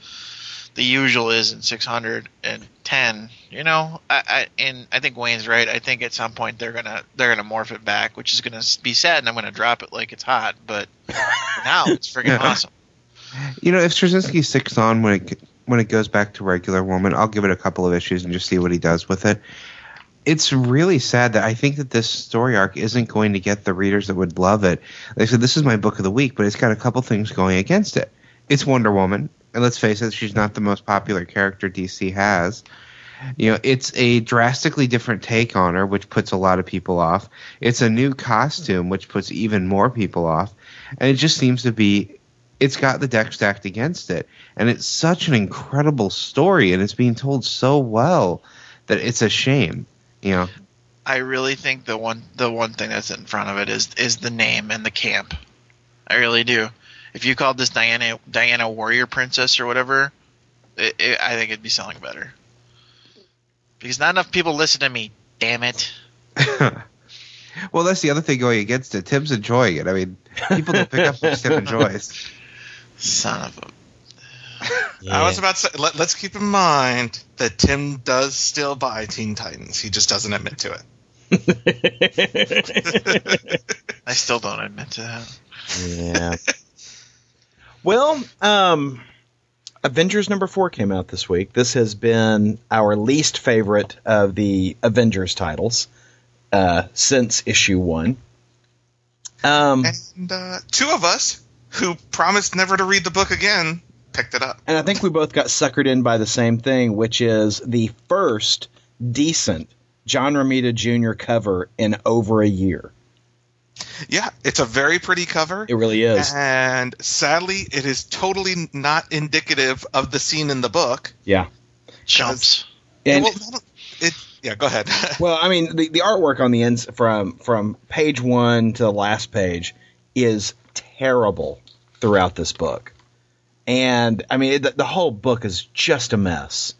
the usual is in 610 you know? I, I and i think wayne's right. I think at some point they're gonna they're gonna morph it back which is gonna be sad and i'm gonna drop it like it's hot but now it's freaking awesome. You know, if Straczynski sticks on when it when it goes back to regular woman, I'll give it a couple of issues and just see what he does with it. It's really sad that I think that this story arc isn't going to get the readers that would love it. Like I said, this is my book of the week, but it's got a couple things going against it. It's Wonder Woman, and let's face it, she's not the most popular character DC has. You know, it's a drastically different take on her, which puts a lot of people off. It's a new costume, which puts even more people off. And it just seems to be it's got the deck stacked against it. And it's such an incredible story and it's being told so well that it's a shame. Know. I really think the one the one thing that's in front of it is is the name and the camp. I really do. If you called this Diana Diana Warrior Princess or whatever, it, it, I think it'd be selling better. Because not enough people listen to me. Damn it! well, that's the other thing going against it. Tim's enjoying it. I mean, people don't pick up what Tim enjoys. Son of a. I was about to say, let, let's keep in mind that Tim does still buy Teen Titans. He just doesn't admit to it. I still don't admit to that. Yeah. well, um, Avengers number four came out this week. This has been our least favorite of the Avengers titles uh, since issue one. Um, And uh, two of us who promised never to read the book again picked it up. and I think we both got suckered in by the same thing, which is the first decent John Romita Jr. cover in over a year. Yeah, it's a very pretty cover. It really is. And sadly, it is totally not indicative of the scene in the book. Yeah. Chumps. And well, no, no, it, yeah, go ahead. Well, I mean, the, the artwork on the ends from from page one to the last page is terrible throughout this book, and I mean, the, the whole book is just a mess.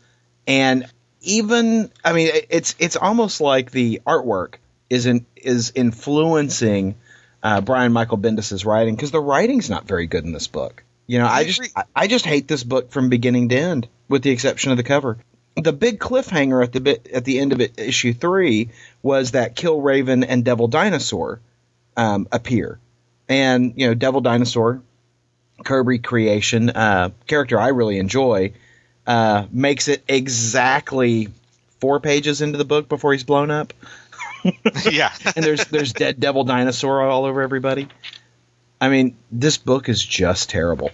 And even, I mean, it- it's it's almost like the artwork isn't is influencing uh, Brian Michael Bendis's writing because the writing's not very good in this book. You know, I, just. I, I just hate this book from beginning to end, with the exception of the cover. the big cliffhanger at the bit at the end of it, issue three was that Killraven and Devil Dinosaur um, appear, and you know Devil Dinosaur, Kirby creation uh, character I really enjoy, uh, makes it exactly four pages into the book before he's blown up, yeah. and there's there's dead Devil Dinosaur all over everybody. I mean, this book is just terrible.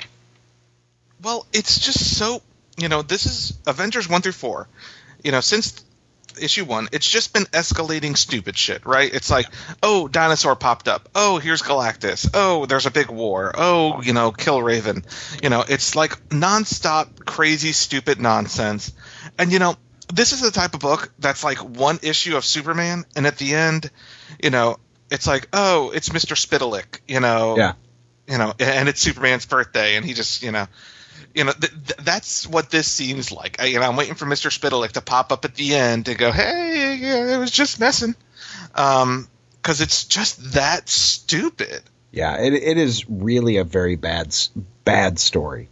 Well, it's just so you know, this is Avengers one through four. You know, since issue one, it's just been escalating stupid shit, right? It's like, oh, dinosaur popped up. Oh, here's Galactus. Oh, there's a big war. Oh, you know, Killraven. You know, it's like nonstop crazy stupid nonsense. And you know, this is the type of book that's like one issue of Superman, and at the end, you know, it's like, oh, it's Mister Spitalik. You know, Yeah. you know, and it's Superman's birthday, and he just, you know, you know, th- th- that's what this seems like. I, you know, I'm waiting for Mister Spitalik to pop up at the end and go, "Hey, yeah, it was just messing," um, because it's just that stupid. Yeah, it, it is really a very bad bad story.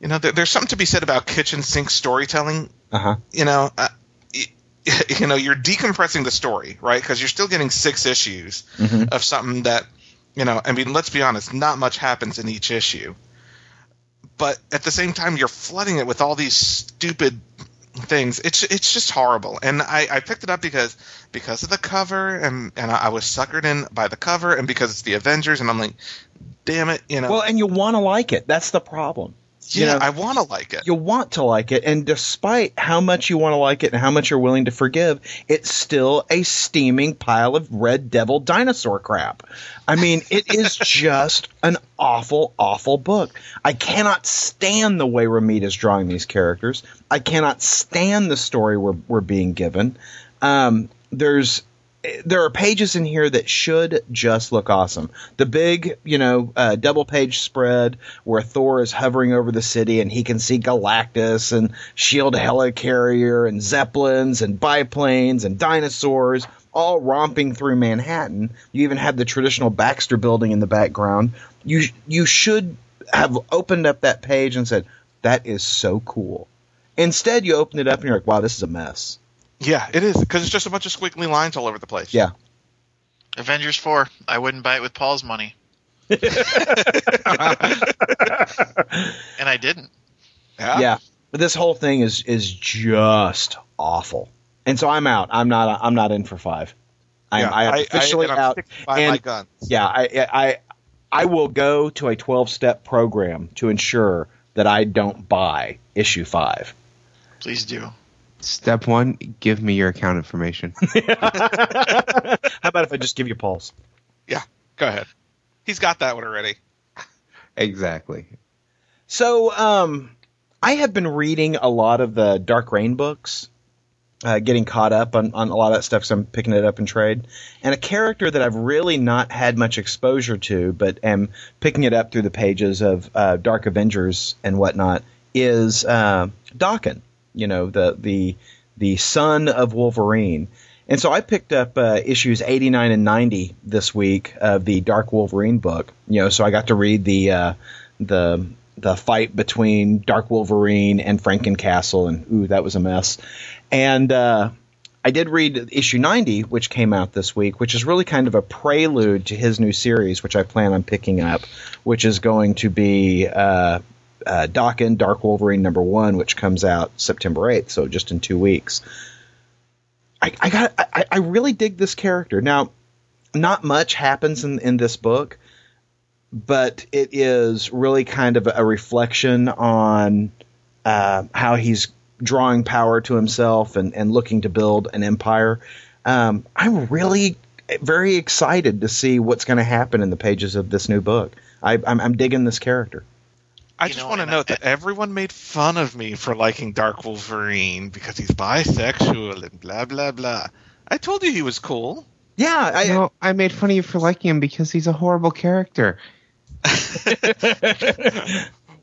You know, there, there's something to be said about kitchen sink storytelling. Uh huh. You know, uh, you know, you're decompressing the story, right? Because you're still getting six issues Mhm. of something that, you know, I mean, let's be honest, not much happens in each issue. But at the same time, you're flooding it with all these stupid things. It's it's just horrible. And I, I picked it up because because of the cover, and and I was suckered in by the cover, and because it's the Avengers, and I'm like, damn it, you know, Well, and you want to like it. That's the problem. Yeah, you know, I want to like it. You want to like it, and despite how much you want to like it and how much you're willing to forgive, it's still a steaming pile of red devil dinosaur crap. I mean, it is just an awful, awful book. I cannot stand the way Romita is drawing these characters. I cannot stand the story we're, we're being given. Um, there's there are pages in here that should just look awesome. The big, you know, uh, double page spread where Thor is hovering over the city and he can see Galactus and Shield helicarrier and zeppelins and biplanes and dinosaurs all romping through Manhattan. You even have the traditional Baxter building in the background. You you should have opened up that page and said, "That is so cool." Instead, you open it up and you're like, "Wow, this is a mess." Yeah, it is because it's just a bunch of squiggly lines all over the place. Yeah. Avengers four. I wouldn't buy it with Paul's money, and I didn't. yeah, yeah. But this whole thing is is just awful. And so I'm out. I'm not. I'm not in for five. I'm, Yeah, I am officially and I'm out. sticking by my And guns. yeah, I, I I will go to a 12 step program to ensure that I don't buy issue five. Please do. Step one: give me your account information. How about if I just give you Paul's? Yeah, go ahead. He's got that one already. exactly. So, um, I have been reading a lot of the Dark Reign books, uh, getting caught up on, on a lot of that stuff So I'm picking it up in trade. And a character that I've really not had much exposure to, but am picking it up through the pages of uh, Dark Avengers and whatnot, is uh, Daken. You know, the the the son of Wolverine. And so I picked up uh, issues 89 and 90 this week of the Dark Wolverine book. You know, so I got to read the uh, the the fight between Dark Wolverine and Frankencastle, and ooh, that was a mess. And uh, I did read issue 90, which came out this week, which is really kind of a prelude to his new series, which I plan on picking up, which is going to be uh, Dark Wolverine number one, which comes out September 8th, so just in two weeks. I, I got I, I really dig this character. Now, not much happens in, in this book, but it is really kind of a reflection on uh, how he's drawing power to himself and, and looking to build an empire. Um, I'm really very excited to see what's going to happen in the pages of this new book. I, I'm digging this character. I just know, want to and note I- that everyone made fun of me for liking Dark Wolverine because he's bisexual and blah blah blah. I told you he was cool. Yeah, I, no, I made fun of you for liking him because he's a horrible character.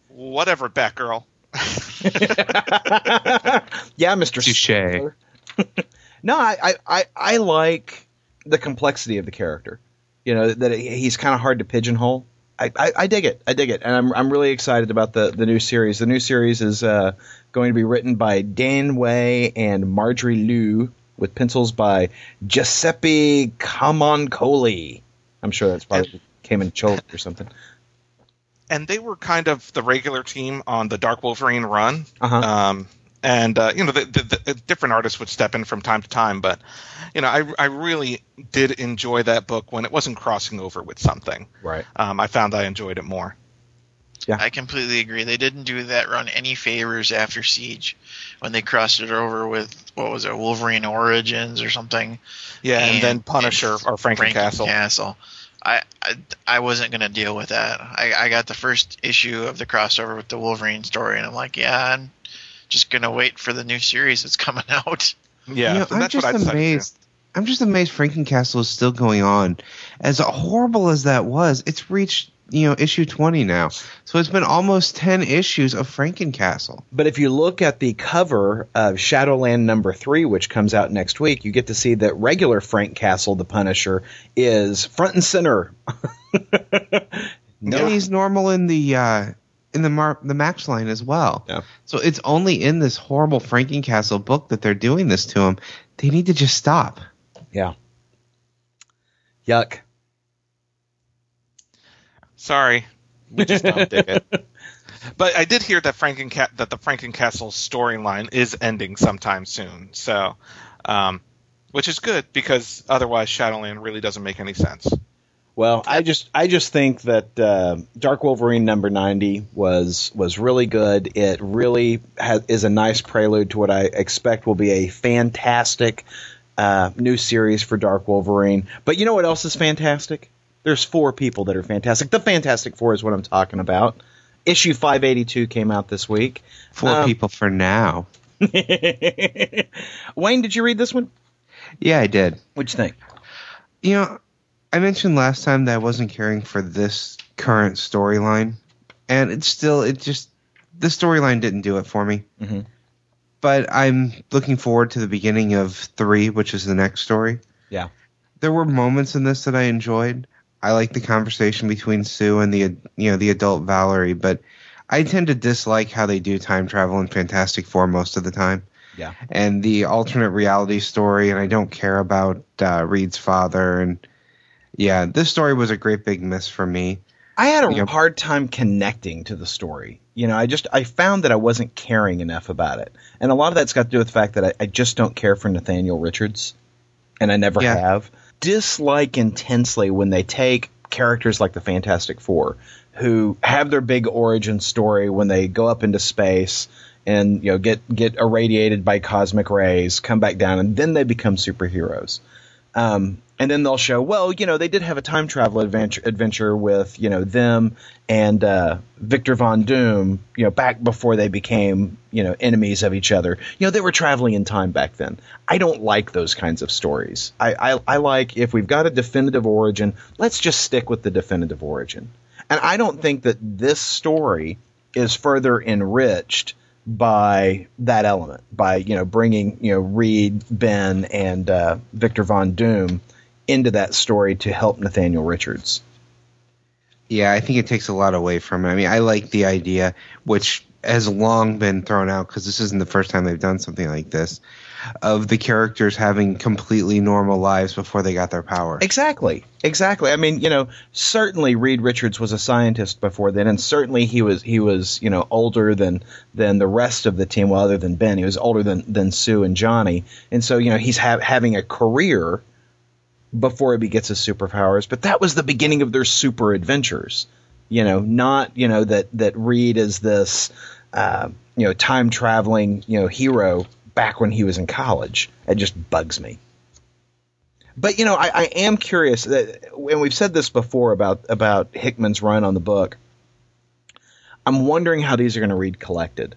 Whatever, Batgirl. yeah, Mister Touche. no, I, I, I, I like the complexity of the character. You know that he's kind of hard to pigeonhole. I, I, I dig it. I dig it, and I'm I'm really excited about the the new series. The new series is uh, going to be written by Dan Way and Marjorie Liu, with pencils by Giuseppe Camuncoli. I'm sure that's probably came in Chol or something. and they were kind of the regular team on the Dark Wolverine run. Uh-huh. Um, and uh, you know, the, the, the different artists would step in from time to time, but you know, I I really did enjoy that book when it wasn't crossing over with something. Right. Um, I found I enjoyed it more. Yeah i completely agree. They didn't do that run any favors after Siege when they crossed it over with what was it, Wolverine Origins or something. Yeah, and, And- then Punisher or Franken Castle. Castle. I, I I wasn't gonna deal with that. I, I got the first issue of the crossover with the Wolverine story, and I'm like, yeah, I'm just gonna wait for the new series that's coming out. Yeah, You know, so I'm that's just what I decided to amazed. I'm just amazed Frankencastle is still going on. As horrible as that was, it's reached you know issue 20 now, so it's been almost 10 issues of Frankencastle. But if you look at the cover of Shadowland number three, which comes out next week, you get to see that regular Frank Castle, the Punisher, is front and center. And he's normal in the uh, in the Mar- the Max line as well. Yeah. So it's only in this horrible Frankencastle book that they're doing this to him. They need to just stop. Yeah. Yuck. Sorry, we just don't dig it. But I did hear that Franken that the Frankencastle storyline is ending sometime soon. So, um, which is good because otherwise Shadowland really doesn't make any sense. Well, I just I just think that uh, Dark Wolverine number ninety was was really good. It really ha- is a nice prelude to what I expect will be a fantastic uh, new series for Dark Wolverine. But you know what else is fantastic? There's four people that are fantastic. The Fantastic Four is what I'm talking about. Issue 582 came out this week. Four Um, people for now. Wayne, did you read this one? Yeah, I did. What'd you think? You know, I mentioned last time that I wasn't caring for this current storyline, and it's still it just the storyline didn't do it for me. Mhm. But I'm looking forward to the beginning of three, which is the next story. Yeah. There were moments in this that I enjoyed. I like the conversation between Sue and the you know the adult Valerie, but I tend to dislike how they do time travel in Fantastic Four most of the time Yeah. and the alternate reality story, and I don't care about uh, Reed's father. And yeah, this story was a great big miss for me. I had a Yep. hard time connecting to the story. You know, I just I found that I wasn't caring enough about it, and a lot of that's got to do with the fact that I, I just don't care for Nathaniel Richards, and I never Yeah. have. Dislike intensely when they take characters like the Fantastic Four, who have their big origin story when they go up into space and you know get get irradiated by cosmic rays, come back down, and then they become superheroes. Um, and then they'll show, well, you know, they did have a time travel adventure, adventure with, you know, them and uh, Victor Von Doom, you know, back before they became, you know, enemies of each other. You know, they were traveling in time back then. I don't like those kinds of stories. I, I, I like if we've got a definitive origin, let's just stick with the definitive origin. And I don't think that this story is further enriched by that element, by you know bringing you know Reed, Ben, and uh, Victor Von Doom into that story to help Nathaniel Richards. Yeah, I think it takes a lot away from it. I mean, I like the idea, which has long been thrown out because this isn't the first time they've done something like this, of the characters having completely normal lives before they got their power. Exactly, exactly. I mean, you know, certainly Reed Richards was a scientist before then, and certainly he was he was you know older than than the rest of the team. Well, other than Ben, he was older than than Sue and Johnny, and so you know he's ha- having a career before he gets his superpowers. But that was the beginning of their super adventures. You know, not you know that that Reed is this uh, you know time traveling you know hero back when he was in college. It just bugs me. But you know, I, I am curious, that, and we've said this before about about Hickman's run on the book. I'm wondering how these are going to read collected.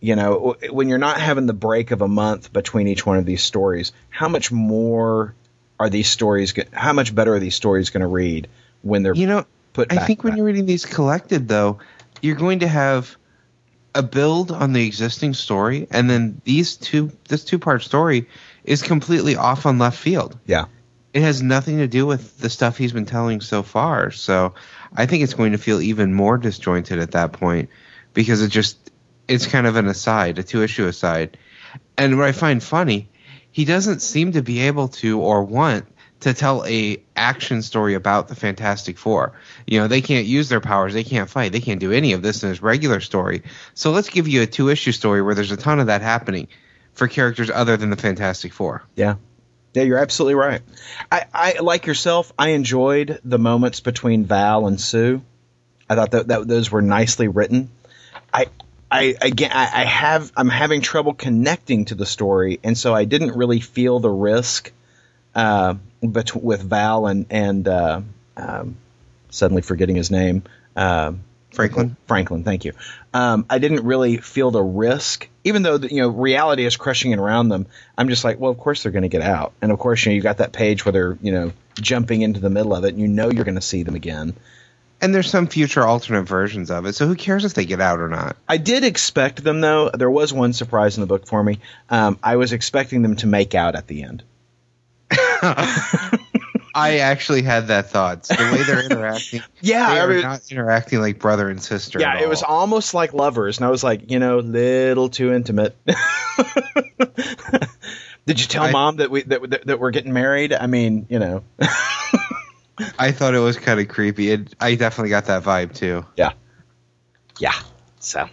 You know, when you're not having the break of a month between each one of these stories, how much more are these stories? How much better are these stories going to read when they're You know, put? I back think to when you're reading these collected, though, you're going to have a build on the existing story, and then these two, this two part story is completely off on left field. yeah, it has nothing to do with the stuff he's been telling so far. So I think it's going to feel even more disjointed at that point because it just it's kind of an aside, a two issue aside. And what I find funny, he doesn't seem to be able to or want to tell a action story about the Fantastic Four. You know, they can't use their powers, they can't fight, they can't do any of this in this regular story. So let's give you a two issue story where there's a ton of that happening for characters other than the Fantastic Four. Yeah. Yeah, you're absolutely right. I, I like yourself. I enjoyed the moments between Val and Sue. I thought that, that those were nicely written. I, I again, I, I have I'm having trouble connecting to the story, and so I didn't really feel the risk uh, bet- with Val and and uh, um, suddenly forgetting his name. Uh, Franklin. Franklin, thank you. Um, I didn't really feel the risk, even though the, you know reality is crushing it around them. I'm just like, well, of course they're going to get out, and of course you know you got that page where they're you know jumping into the middle of it, and you know you're going to see them again. And there's some future alternate versions of it, so who cares if they get out or not? I did expect them though. There was one surprise in the book for me. Um, I was expecting them to make out at the end. I actually had that thought. So the way they're interacting, Yeah, they I mean- not interacting like brother and sister. Yeah, it was almost like lovers, and I was like, you know, little too intimate. Did you tell I- mom that we that, that that we're getting married? I mean, you know, I thought it was kind of creepy. It, I definitely got that vibe too. Yeah, yeah. So,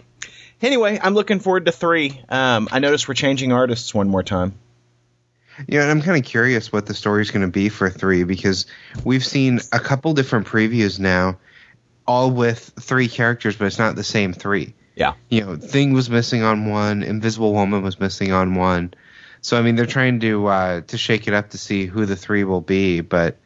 anyway, I'm looking forward to three. Um, I noticed we're changing artists one more time. You know, and I'm kind of curious what the story's going to be for three because we've seen a couple different previews now, all with three characters, but it's not the same three. Yeah. You know, Thing was missing on one, Invisible Woman was missing on one. So I mean, they're trying to uh, to shake it up to see who the three will be. But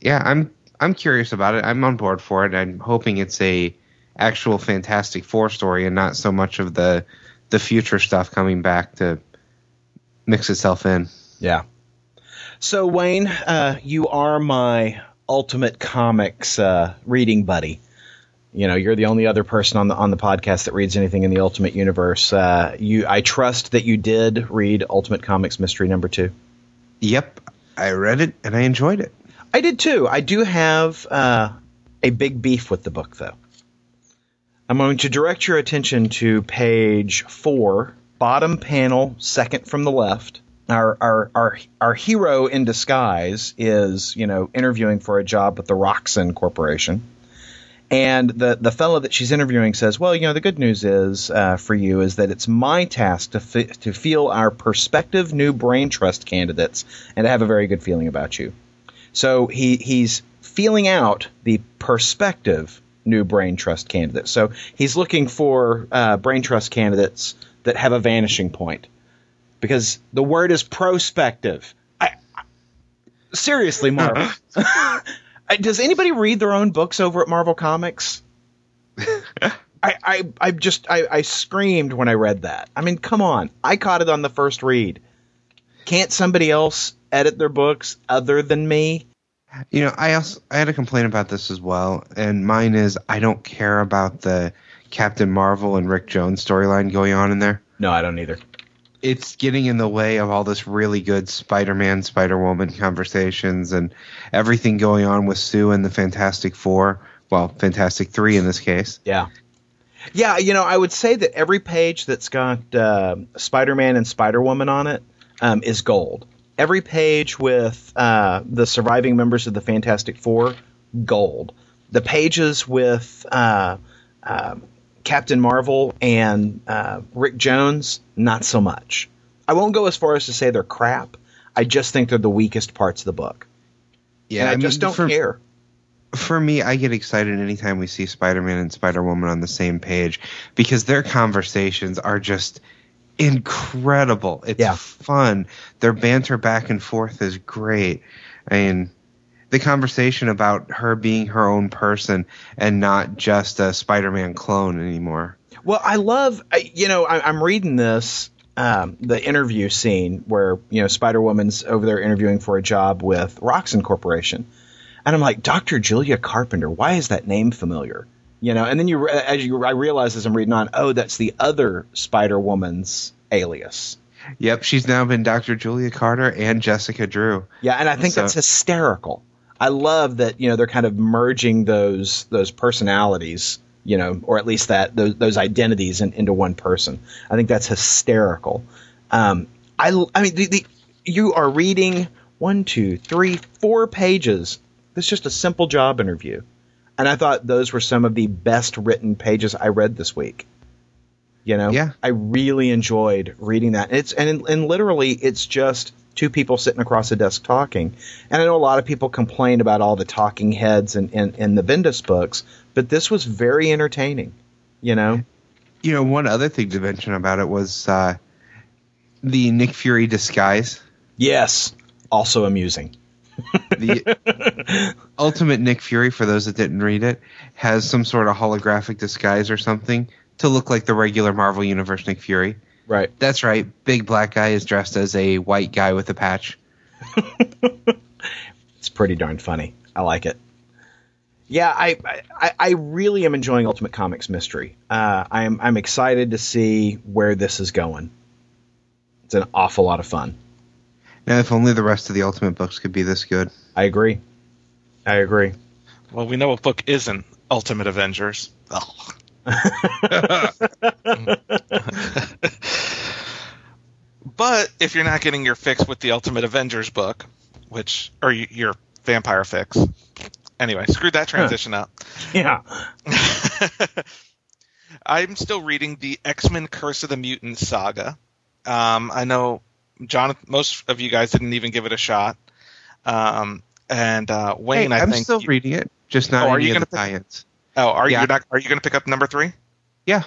yeah, I'm I'm curious about it. I'm on board for it. I'm hoping it's a actual Fantastic Four story and not so much of the the future stuff coming back to mix itself in. Yeah. So Wayne, uh, you are my ultimate comics uh, reading buddy. You know, you're the only other person on the on the podcast that reads anything in the Ultimate Universe. Uh, you, I trust that you did read Ultimate Comics Mystery Number Two. Yep, I read it and I enjoyed it. I did too. I do have uh, a big beef with the book, though. I'm going to direct your attention to page four, bottom panel, second from the left. Our our our our hero in disguise is, you know, interviewing for a job with the Roxxon Corporation. And the the fellow that she's interviewing says, "Well, you know, the good news is uh, for you is that it's my task to fi- to feel our prospective new brain trust candidates and to have a very good feeling about you." So he he's feeling out the prospective new brain trust candidates. So he's looking for uh, brain trust candidates that have a vanishing point, because the word is prospective. I, I seriously, Marvel. Does anybody read their own books over at Marvel Comics? I, I, I just I, I screamed when I read that. I mean, come on! I caught it on the first read. Can't somebody else edit their books other than me? You know, I also I had a complaint about this as well, and mine is I don't care about the Captain Marvel and Rick Jones storyline going on in there. No, I don't either. It's getting in the way of all this really good Spider-Man, Spider-Woman conversations and everything going on with Sue and the Fantastic Four. Well, Fantastic Three in this case. Yeah. Yeah, you know, I would say that every page that's got uh, Spider Man and Spider Woman on it um, is gold. Every page with uh, the surviving members of the Fantastic Four, gold. The pages with uh, uh, Captain Marvel and uh, Rick Jones, not so much. I won't go as far as to say they're crap. I just think they're the weakest parts of the book. Yeah, and I, mean, just don't for, care. For me, I get excited anytime we see Spider-Man and Spider-Woman on the same page because their conversations are just incredible. It's Yeah. fun. Their banter back and forth is great. I mean, the conversation about her being her own person and not just a Spider-Man clone anymore. Well, I love, you know, I, I'm reading this, um, the interview scene where, you know, Spider Woman's over there interviewing for a job with Roxxon Corporation. And I'm like, Dr. Julia Carpenter, why is that name familiar? You know, and then you, as you, I realize as I'm reading on, oh, that's the other Spider Woman's alias. Yep, she's now been Dr. Julia Carter and Jessica Drew. Yeah, and I think So- that's hysterical. I love that you know they're kind of merging those those personalities, you know, or at least that those, those identities in, into one person. I think that's hysterical. Um, I I mean the, the you are reading one, two, three, four pages. It's just a simple job interview, and I thought those were some of the best written pages I read this week. You know, Yeah. I really enjoyed reading that. It's and and literally, it's just two people sitting across a desk talking. And I know a lot of people complain about all the talking heads in, in, in the Bendis books, but this was very entertaining. You know, You know, one other thing to mention about it was uh, the Nick Fury disguise. yes, also amusing. The Ultimate Nick Fury, for those that didn't read it, has some sort of holographic disguise or something to look like the regular Marvel Universe Nick Fury. Right. That's right. Big black guy is dressed as a white guy with a patch. It's pretty darn funny. I like it. Yeah, I, I, I really am enjoying Ultimate Comics Mystery. Uh, I'm I'm excited to see where this is going. It's an awful lot of fun. Now, if only the rest of the Ultimate books could be this good. I agree. I agree. Well, we know a book isn't Ultimate Avengers. Ugh. But if you're not getting your fix with the Ultimate Avengers book, which or your vampire fix, anyway, screw that transition up. Yeah. I'm still reading the X Men Curse of the Mutants saga. Um, I know Jonathan, most of you guys didn't even give it a shot. Um, and uh, Wayne, Hey, I I'm still you- reading it, just not Oh, are any you of gonna the pick- tie-ins. Oh, are Yeah. you not? Are you going to pick up number three? Yeah,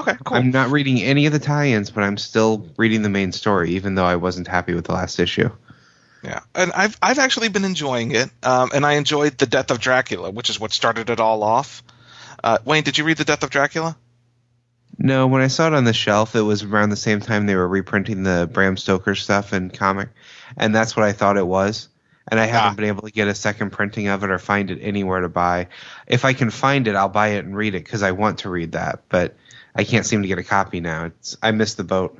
Okay, cool. I'm not reading any of the tie-ins, but I'm still reading the main story, even though I wasn't happy with the last issue. Yeah, and I've I've actually been enjoying it, um, and I enjoyed the Death of Dracula, which is what started it all off. Uh, Wayne, did you read the Death of Dracula? No, when I saw it on the shelf, it was around the same time they were reprinting the Bram Stoker stuff in comic, and that's what I thought it was. And I haven't Ah. been able to get a second printing of it or find it anywhere to buy. If I can find it, I'll buy it and read it because I want to read that, but I can't seem to get a copy now. It's I missed the boat.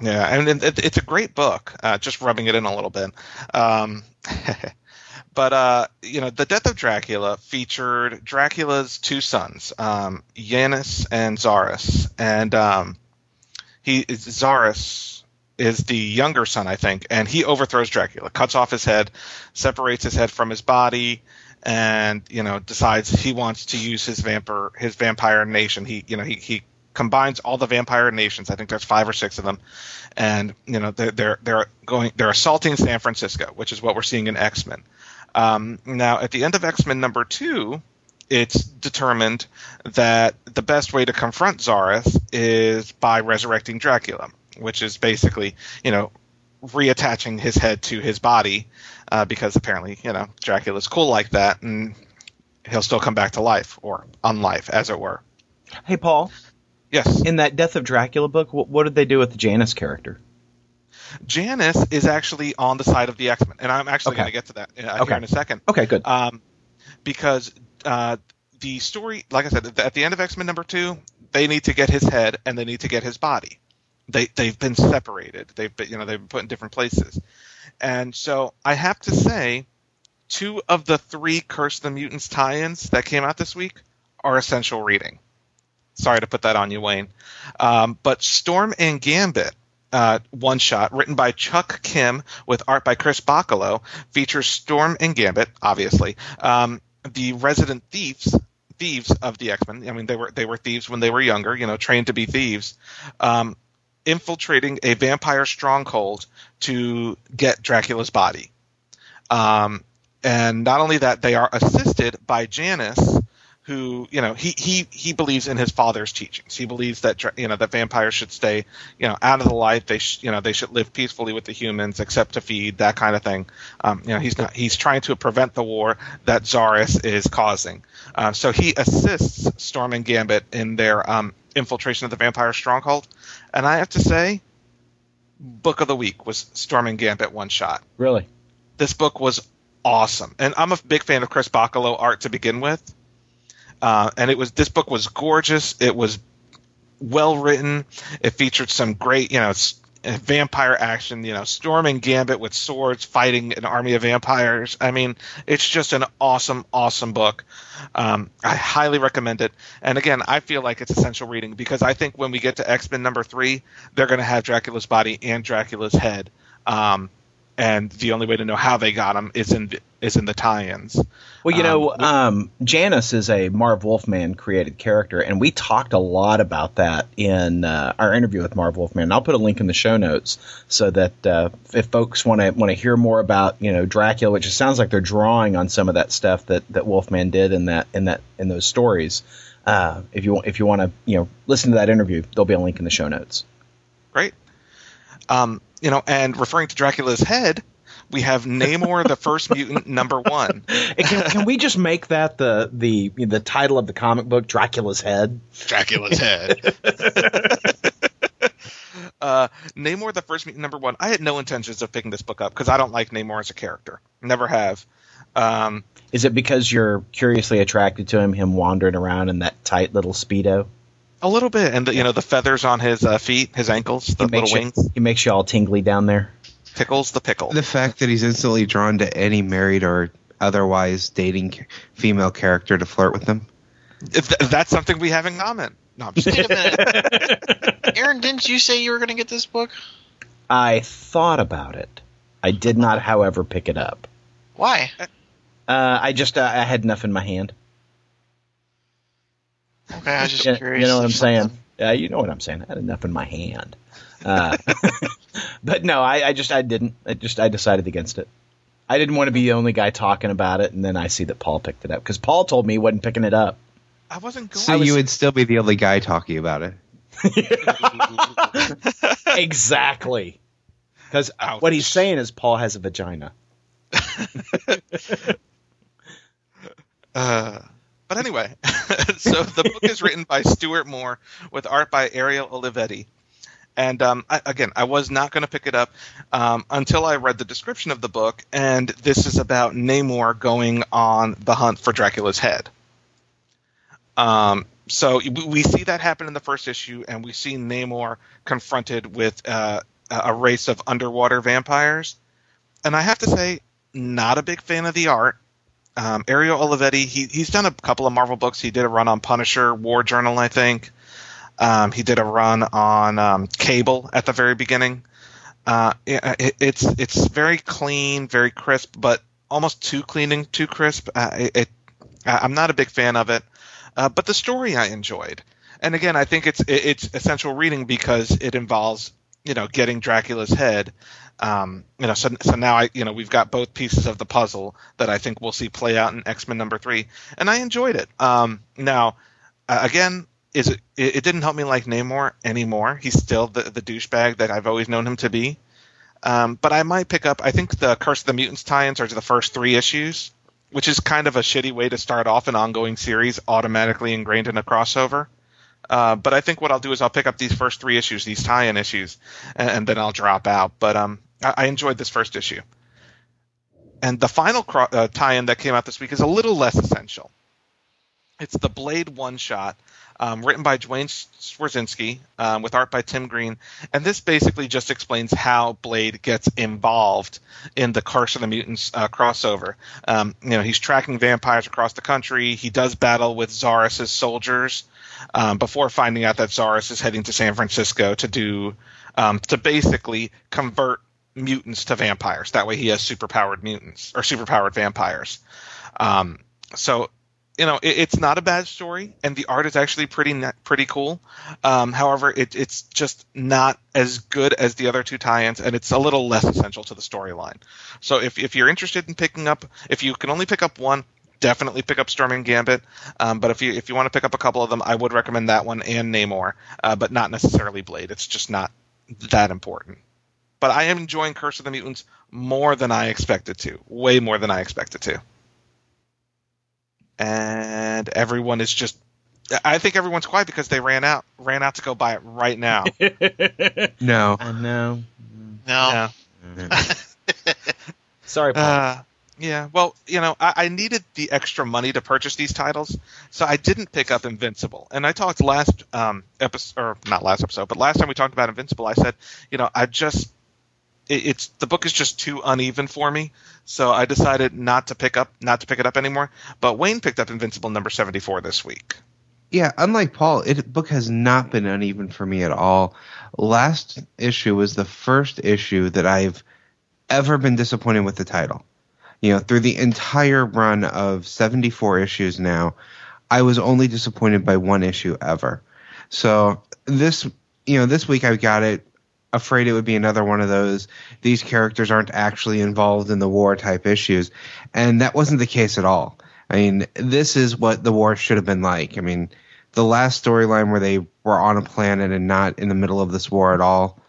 Yeah, and it, it- it's a great book. Uh, just rubbing it in a little bit. Um, but uh, you know, the Death of Dracula featured Dracula's two sons, um, Yanis and Xarus, and um, he Xarus is the younger son, I think, and he overthrows Dracula, cuts off his head, separates his head from his body, and you know decides he wants to use his vampire his vampire nation. He you know he he combines all the vampire nations. I think there's five or six of them, and you know they're they're, they're going they're assaulting San Francisco, which is what we're seeing in X Men. Um, now at the end of X Men number two. It's determined that the best way to confront Xarus is by resurrecting Dracula, which is basically, you know, reattaching his head to his body uh, because apparently, you know, Dracula's cool like that, and he'll still come back to life or unlife, as it were. Hey, Paul, Yes, in that Death of Dracula book, what, what did they do with the Janus character? Janus is actually on the side of the X Men, and I'm actually Okay. going to get to that uh, Okay. here in a second. Okay, good. um, because uh, the story, like I said, at the end of X Men number two, they need to get his head and they need to get his body. They they've been separated. They've been you know they've been put in different places, and so I have to say, two of the three Curse the Mutants tie-ins that came out this week are essential reading. Sorry to put that on you, Wayne, um, but Storm and Gambit. Uh, one shot written by Chuck Kim with art by Chris Bachalo features Storm and Gambit, obviously, um, the resident thieves thieves of the X-Men. I mean, they were they were thieves when they were younger, you know, trained to be thieves, um, infiltrating a vampire stronghold to get Dracula's body. Um, and not only that, they are assisted by Janus, who you know he he he believes in his father's teachings. He believes that you know that vampires should stay you know out of the light. They sh- you know they should live peacefully with the humans, except to feed that kind of thing. Um, you know he's not he's trying to prevent the war that Xarus is causing. Uh, so he assists Storm and Gambit in their um, infiltration of the vampire stronghold. And I have to say, book of the week was Storm and Gambit one shot really? this book was awesome, and I'm a big fan of Chris Bachalo art to begin with. Uh, and it was this book was gorgeous. It was well written. It featured some great, you know, uh, vampire action. You know, Storm and Gambit with swords fighting an army of vampires. I mean, it's just an awesome, awesome book. Um, I highly recommend it. And again, I feel like it's essential reading because I think when we get to X Men number three, they're going to have Dracula's body and Dracula's head. Um, and the only way to know how they got him is in is in the tie-ins. Well, you know, Um, um, Janus is a Marv Wolfman created character, and we talked a lot about that in uh, our interview with Marv Wolfman. I'll put a link in the show notes so that uh, if folks want to want to hear more about you know Dracula, which it sounds like they're drawing on some of that stuff that, that Wolfman did in that in that in those stories. Uh, if you if you want to you know listen to that interview, there'll be a link in the show notes. Great. Um, you know, and referring to Dracula's head, we have Namor, the first mutant, number one. Can, can we just make that the the the title of the comic book, Dracula's Head? Dracula's head. uh, Namor, the first mutant, number one. I had no intentions of picking this book up because I don't like Namor as a character. Never have. Um, Is it because you're curiously attracted to him, him wandering around in that tight little speedo? a little bit, and the, you know the feathers on his uh, feet, his ankles, the little you, wings, he makes you all tingly down there. Tickles the pickle. The fact that he's instantly drawn to any married or otherwise dating female character to flirt with them. If th- that's something we have in common. No, I'm just Wait a minute. Aaron, didn't you say you were going to get this book? I thought about it. I did not, however, pick it up. Why? Uh, I just uh, I had enough in my hand. Okay, I was just You, curious. you know what I'm saying? something- Yeah, you know what I'm saying. I had enough in my hand. Uh, but no, I, I just I didn't. I just I decided against it. I didn't want to be the only guy talking about it, and then I see that Paul picked it up because Paul told me he wasn't picking it up. I wasn't going. So you would still be the only guy talking about it. exactly. Because what he's saying is Paul has a vagina. Uh, but anyway, so the book is written by Stuart Moore with art by Ariel Olivetti. And um, I, again, I was not going to pick it up um, until I read the description of the book, and this is about Namor going on the hunt for Dracula's head. Um, so we see that happen in the first issue, and we see Namor confronted with uh, a race of underwater vampires. And I have to say, not a big fan of the art. Um, Ariel Olivetti, he, he's done a couple of Marvel books. He did a run on Punisher, War Journal, I think. Um, he did a run on um, Cable at the very beginning. Uh, it, it's it's very clean, very crisp, but almost too clean and too crisp. Uh, it, it, I'm not a big fan of it, uh, but the story I enjoyed. And again, I think it's it, it's essential reading because it involves you know getting Dracula's head. Um, you know, so so now I you know we've got both pieces of the puzzle that I think we'll see play out in X Men number three, and I enjoyed it. Um, now, uh, again, is it, it? Didn't help me like Namor anymore. He's still the the douchebag that I've always known him to be. Um, but I might pick up. I think the Curse of the Mutants tie-ins are to the first three issues, which is kind of a shitty way to start off an ongoing series, automatically ingrained in a crossover. Uh, but I think what I'll do is I'll pick up these first three issues, these tie-in issues, and, and then I'll drop out. But um, I, I enjoyed this first issue. And the final cro- uh, tie-in that came out this week is a little less essential. It's the Blade one shot, um, written by Duane Swierczynski, um, with art by Tim Green, and this basically just explains how Blade gets involved in the Curse of the Mutants uh, crossover. Um, you know, he's tracking vampires across the country. He does battle with Xarus' soldiers um, before finding out that Xarus is heading to San Francisco to do um, to basically convert mutants to vampires. That way, he has superpowered mutants or superpowered vampires. Um, so you know, it, it's not a bad story, and the art is actually pretty pretty cool. Um, however, it, it's just not as good as the other two tie-ins, and it's a little less essential to the storyline. So, if if you're interested in picking up, if you can only pick up one, definitely pick up Storm and Gambit. Um, but if you if you want to pick up a couple of them, I would recommend that one and Namor, uh, but not necessarily Blade. It's just not that important. But I am enjoying Curse of the Mutants more than I expected to, way more than I expected to and everyone is just I think everyone's quiet because they ran out ran out to go buy it right now. No. I know. No. yeah. Sorry, Paul. Uh, Yeah, well, you know, I, I needed the extra money to purchase these titles, so I didn't pick up Invincible. And I talked last um, episode, or not last episode, but last time we talked about Invincible, I said, you know, I just it, it's the book is just too uneven for me, so I decided not to pick up not to pick it up anymore. But Wayne picked up Invincible number seventy four this week. Yeah, unlike Paul, it book has not been uneven for me at all. Last issue was the first issue that I've ever been disappointed with the title. You know, through the entire run of 74 issues now, I was only disappointed by one issue ever. So this, you know, this week I got it afraid it would be another one of those these characters aren't actually involved in the war type issues. And that wasn't the case at all. I mean this is what the war should have been like. I mean the last storyline where they were on a planet and not in the middle of this war at all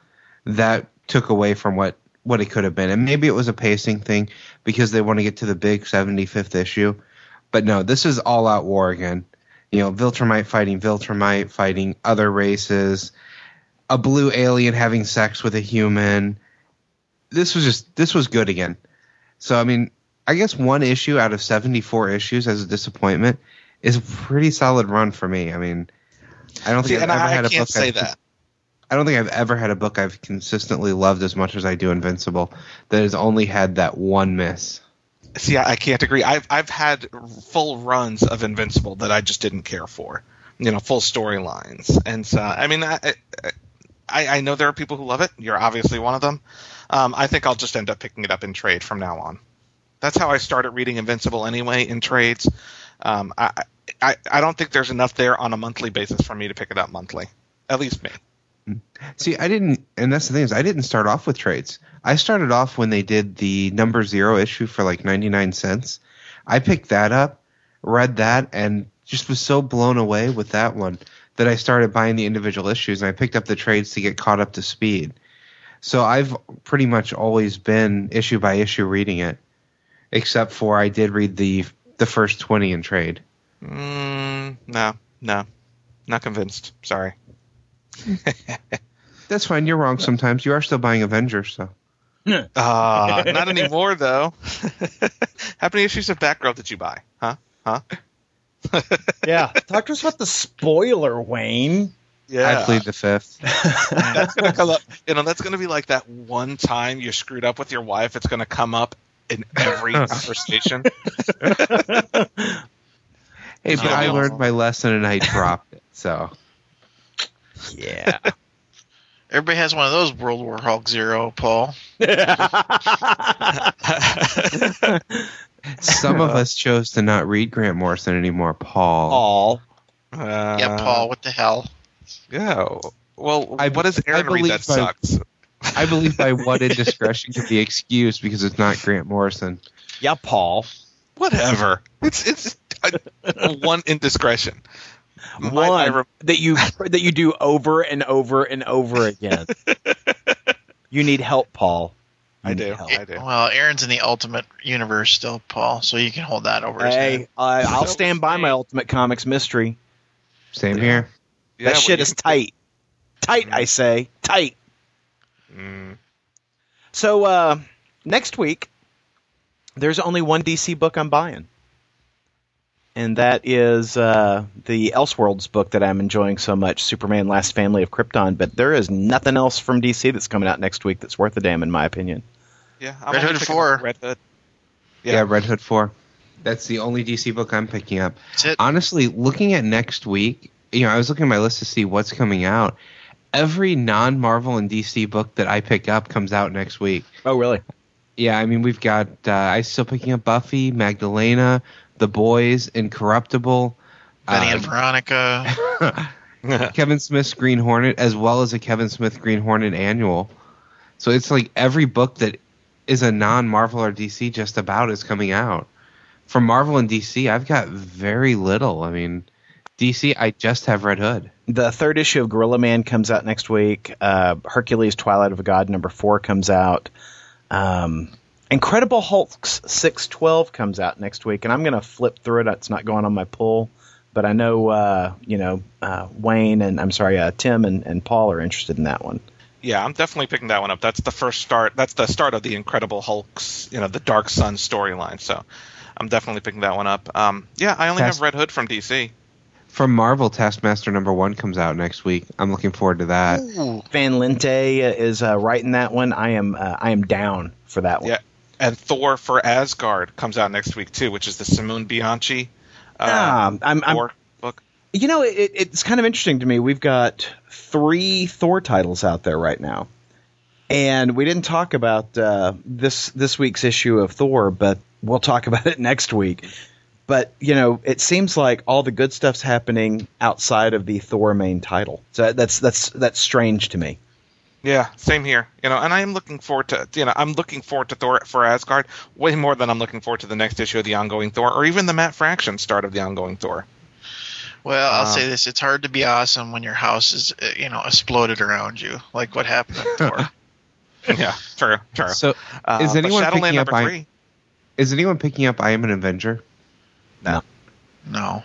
that took away from what what it could have been. And maybe it was a pacing thing because they want to get to the big 75th issue. But no this is all out war again. You know viltrumite fighting viltrumite fighting other races a blue alien having sex with a human. This was just this was good again. So I mean, I guess one issue out of 74 issues as a disappointment is a pretty solid run for me. I mean, I don't think See, I've ever I, had I a book say I've, that. I don't think I've ever had a book I've consistently loved as much as I do Invincible that has only had that one miss. See, I, I can't agree. I've I've had full runs of Invincible that I just didn't care for. You know, full storylines, and so I mean, I, I I know there are people who love it. You're obviously one of them. Um, I think I'll just end up picking it up in trade from now on. That's how I started reading Invincible anyway in trades. Um, I, I I don't think there's enough there on a monthly basis for me to pick it up monthly. At least me. See, I didn't, and that's the thing is, I didn't start off with trades. I started off when they did the number zero issue for like 99 cents. I picked that up, read that, and just was so blown away with that one that I started buying the individual issues and I picked up the trades to get caught up to speed. So I've pretty much always been issue by issue reading it, except for I did read the the first 20 in trade. Mm, no, no, not convinced. Sorry. That's fine. You're wrong sometimes. You are still buying Avengers, so. Uh, not anymore though. How many issues of Batgirl did you buy? Huh? Huh? Yeah, talk to us about the spoiler, Wayne. Yeah. I plead the fifth. that's gonna come up. You know, that's gonna be like that one time you screwed up with your wife. It's gonna come up in every conversation. Hey, but Yeah. I learned my lesson and I dropped it. So Yeah. Everybody has one of those World War Hulk Zero, Paul. Some of us chose to not read Grant Morrison anymore. Paul. Paul. Uh, yeah, Paul, what the hell? Yeah. Well, I- what does I Aaron read believe that by- sucks? I believe my one indiscretion can be excused because it's not Grant Morrison. Yeah, Paul. Whatever. It's it's a, one indiscretion. My- One my re- that you that you do over and over and over again. you need help, Paul. You I do. help. I do. Well, Aaron's in the Ultimate Universe still, Paul, so you can hold that over his Hey, head. I I'll stand by my. Ultimate Comics mystery. Same here. Yeah, that shit is can- tight. Tight, I say. Tight. Mm. So uh, next week, there's only one DC book I'm buying, and that is uh, the Elseworlds book that I'm enjoying so much, Superman: Last Family of Krypton. But there is nothing else from DC that's coming out next week that's worth a damn, in my opinion. Yeah. I'm Red Hood 4. Red Hood. Yeah. Yeah. Red Hood 4. That's the only DC book I'm picking up. That's it. Honestly, looking at next week, you know, I was looking at my list to see what's coming out. Every non Marvel and DC book that I pick up comes out next week. Oh, really? Yeah, I mean, we've got, uh, I'm still picking up Buffy, Magdalena, The Boys, Incorruptible. Betty uh, and Veronica. Kevin Smith's Green Hornet, as well as a Kevin Smith Green Hornet annual. So it's like every book that is a non Marvel or DC just about is coming out. From Marvel and DC, I've got very little. I mean, DC, I just have Red Hood. The third issue of Gorilla Man comes out next week. Uh, Hercules: Twilight of a God number four comes out. Um, Incredible Hulk's six twelve comes out next week, and I'm going to flip through it. It's not going on my pull, but I know uh, you know uh, Wayne and I'm sorry, uh, Tim and, and Paul are interested in that one. Yeah, I'm definitely picking that one up. That's the first start. That's the start of the Incredible Hulk's, you know, the Dark Son storyline. So I'm definitely picking that one up. Um, yeah, I only Fast- have Red Hood from DC. From Marvel, Taskmaster number one comes out next week. I'm looking forward to that. Van Lente is uh, writing that one. I am uh, I am down for that one. Yeah, and Thor for Asgard comes out next week too, which is the Simone Bianchi uh, Ah, I'm, I'm Thor book. You know, it, it's kind of interesting to me. We've got three Thor titles out there right now, and we didn't talk about uh, this this week's issue of Thor, but we'll talk about it next week. But you know, it seems like all the good stuff's happening outside of the Thor main title. So that's that's that's strange to me. Yeah, same here. You know, and I am looking forward to you know I'm looking forward to Thor for Asgard way more than I'm looking forward to the next issue of the ongoing Thor or even the Matt Fraction start of the ongoing Thor. Well, I'll Uh, say this: it's hard to be awesome when your house is, uh, you know, exploded around you, like what happened in Thor. yeah, true, true. So, Uh, is anyone Shadowland picking up I- three? is anyone picking up I Am an Avenger? No, no,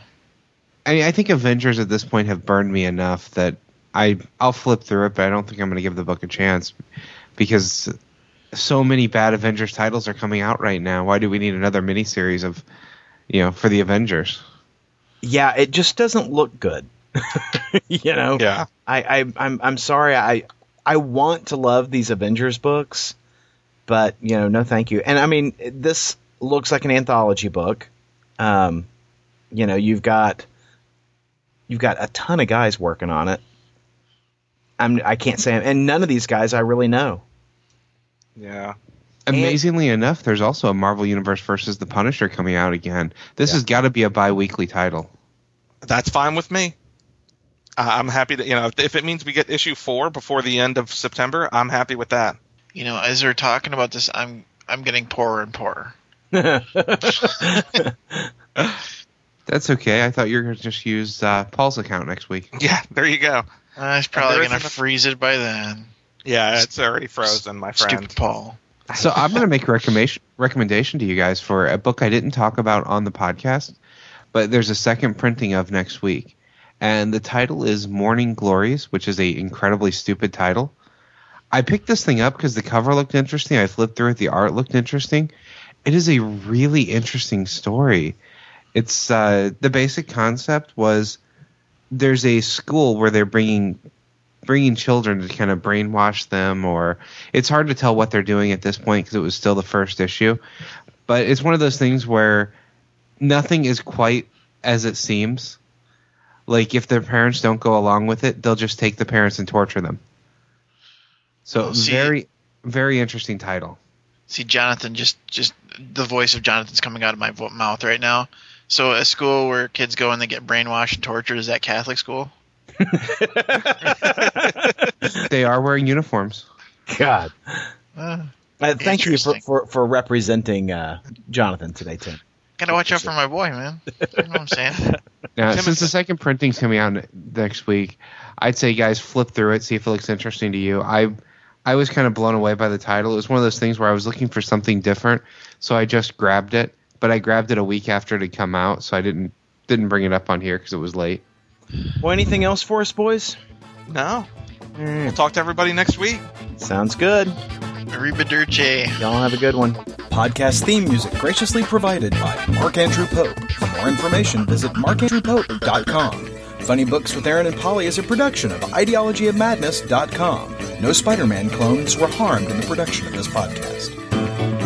I mean, I think Avengers at this point have burned me enough that I I'll flip through it, but I don't think I'm going to give the book a chance because so many bad Avengers titles are coming out right now. Why do we need another miniseries of, you know, for the Avengers? Yeah, it just doesn't look good. you know, Yeah, I, I I'm I'm sorry. I I want to love these Avengers books, but you know, no, thank you. And I mean, this looks like an anthology book. Um, you know, you've got you've got a ton of guys working on it. I'm I can't say, and none of these guys I really know. yeah. Amazingly enough, there's also a Marvel Universe versus the Punisher coming out again. This has got to be a bi-weekly title. That's fine with me. Uh, I'm happy that you know if, if it means we get issue four before the end of September, I'm happy with that. you know, as we're talking about this, I'm I'm getting poorer and poorer. That's okay. I thought you were going to just use uh, Paul's account next week. Yeah, there you go. I was probably gonna freeze it by then. Yeah, it's already frozen, my friend. Stupid Paul. So I'm going to make a recommendation recommendation to you guys for a book I didn't talk about on the podcast, but there's a second printing of next week, and the title is Morning Glories, which is a incredibly stupid title. I picked this thing up because the cover looked interesting. I flipped through it; the art looked interesting. It is a really interesting story. It's uh, the basic concept was there's a school where they're bringing bringing children to kind of brainwash them or it's hard to tell what they're doing at this point because it was still the first issue but it's one of those things where nothing is quite as it seems like if their parents don't go along with it they'll just take the parents and torture them so see- very very interesting title See, Jonathan, just just the voice of Jonathan's coming out of my mouth right now. So, a school where kids go and they get brainwashed and tortured is that Catholic school? they are wearing uniforms God. Uh, Uh, thank you for, for, for representing uh, Jonathan today, Tim. gotta watch out for my boy, man. You know what I'm saying? Now, Tim, since the second printing's coming out next week, I'd say guys flip through it, see if it looks interesting to you. I I was kind of blown away by the title. It was one of those things where I was looking for something different, so I just grabbed it. But I grabbed it a week after it had come out, so I didn't didn't bring it up on here because it was late. Well, anything else for us, boys? No, hmm. we'll talk to everybody next week. Sounds good. Arrivederci. Y'all have a good one. Podcast theme music graciously provided by Mark Andrew Pope. For more information, visit markandrewpope.com. Funny Books with Aaron and Polly is a production of ideologyofmadness.com. No Spider Man clones were harmed in the production of this podcast.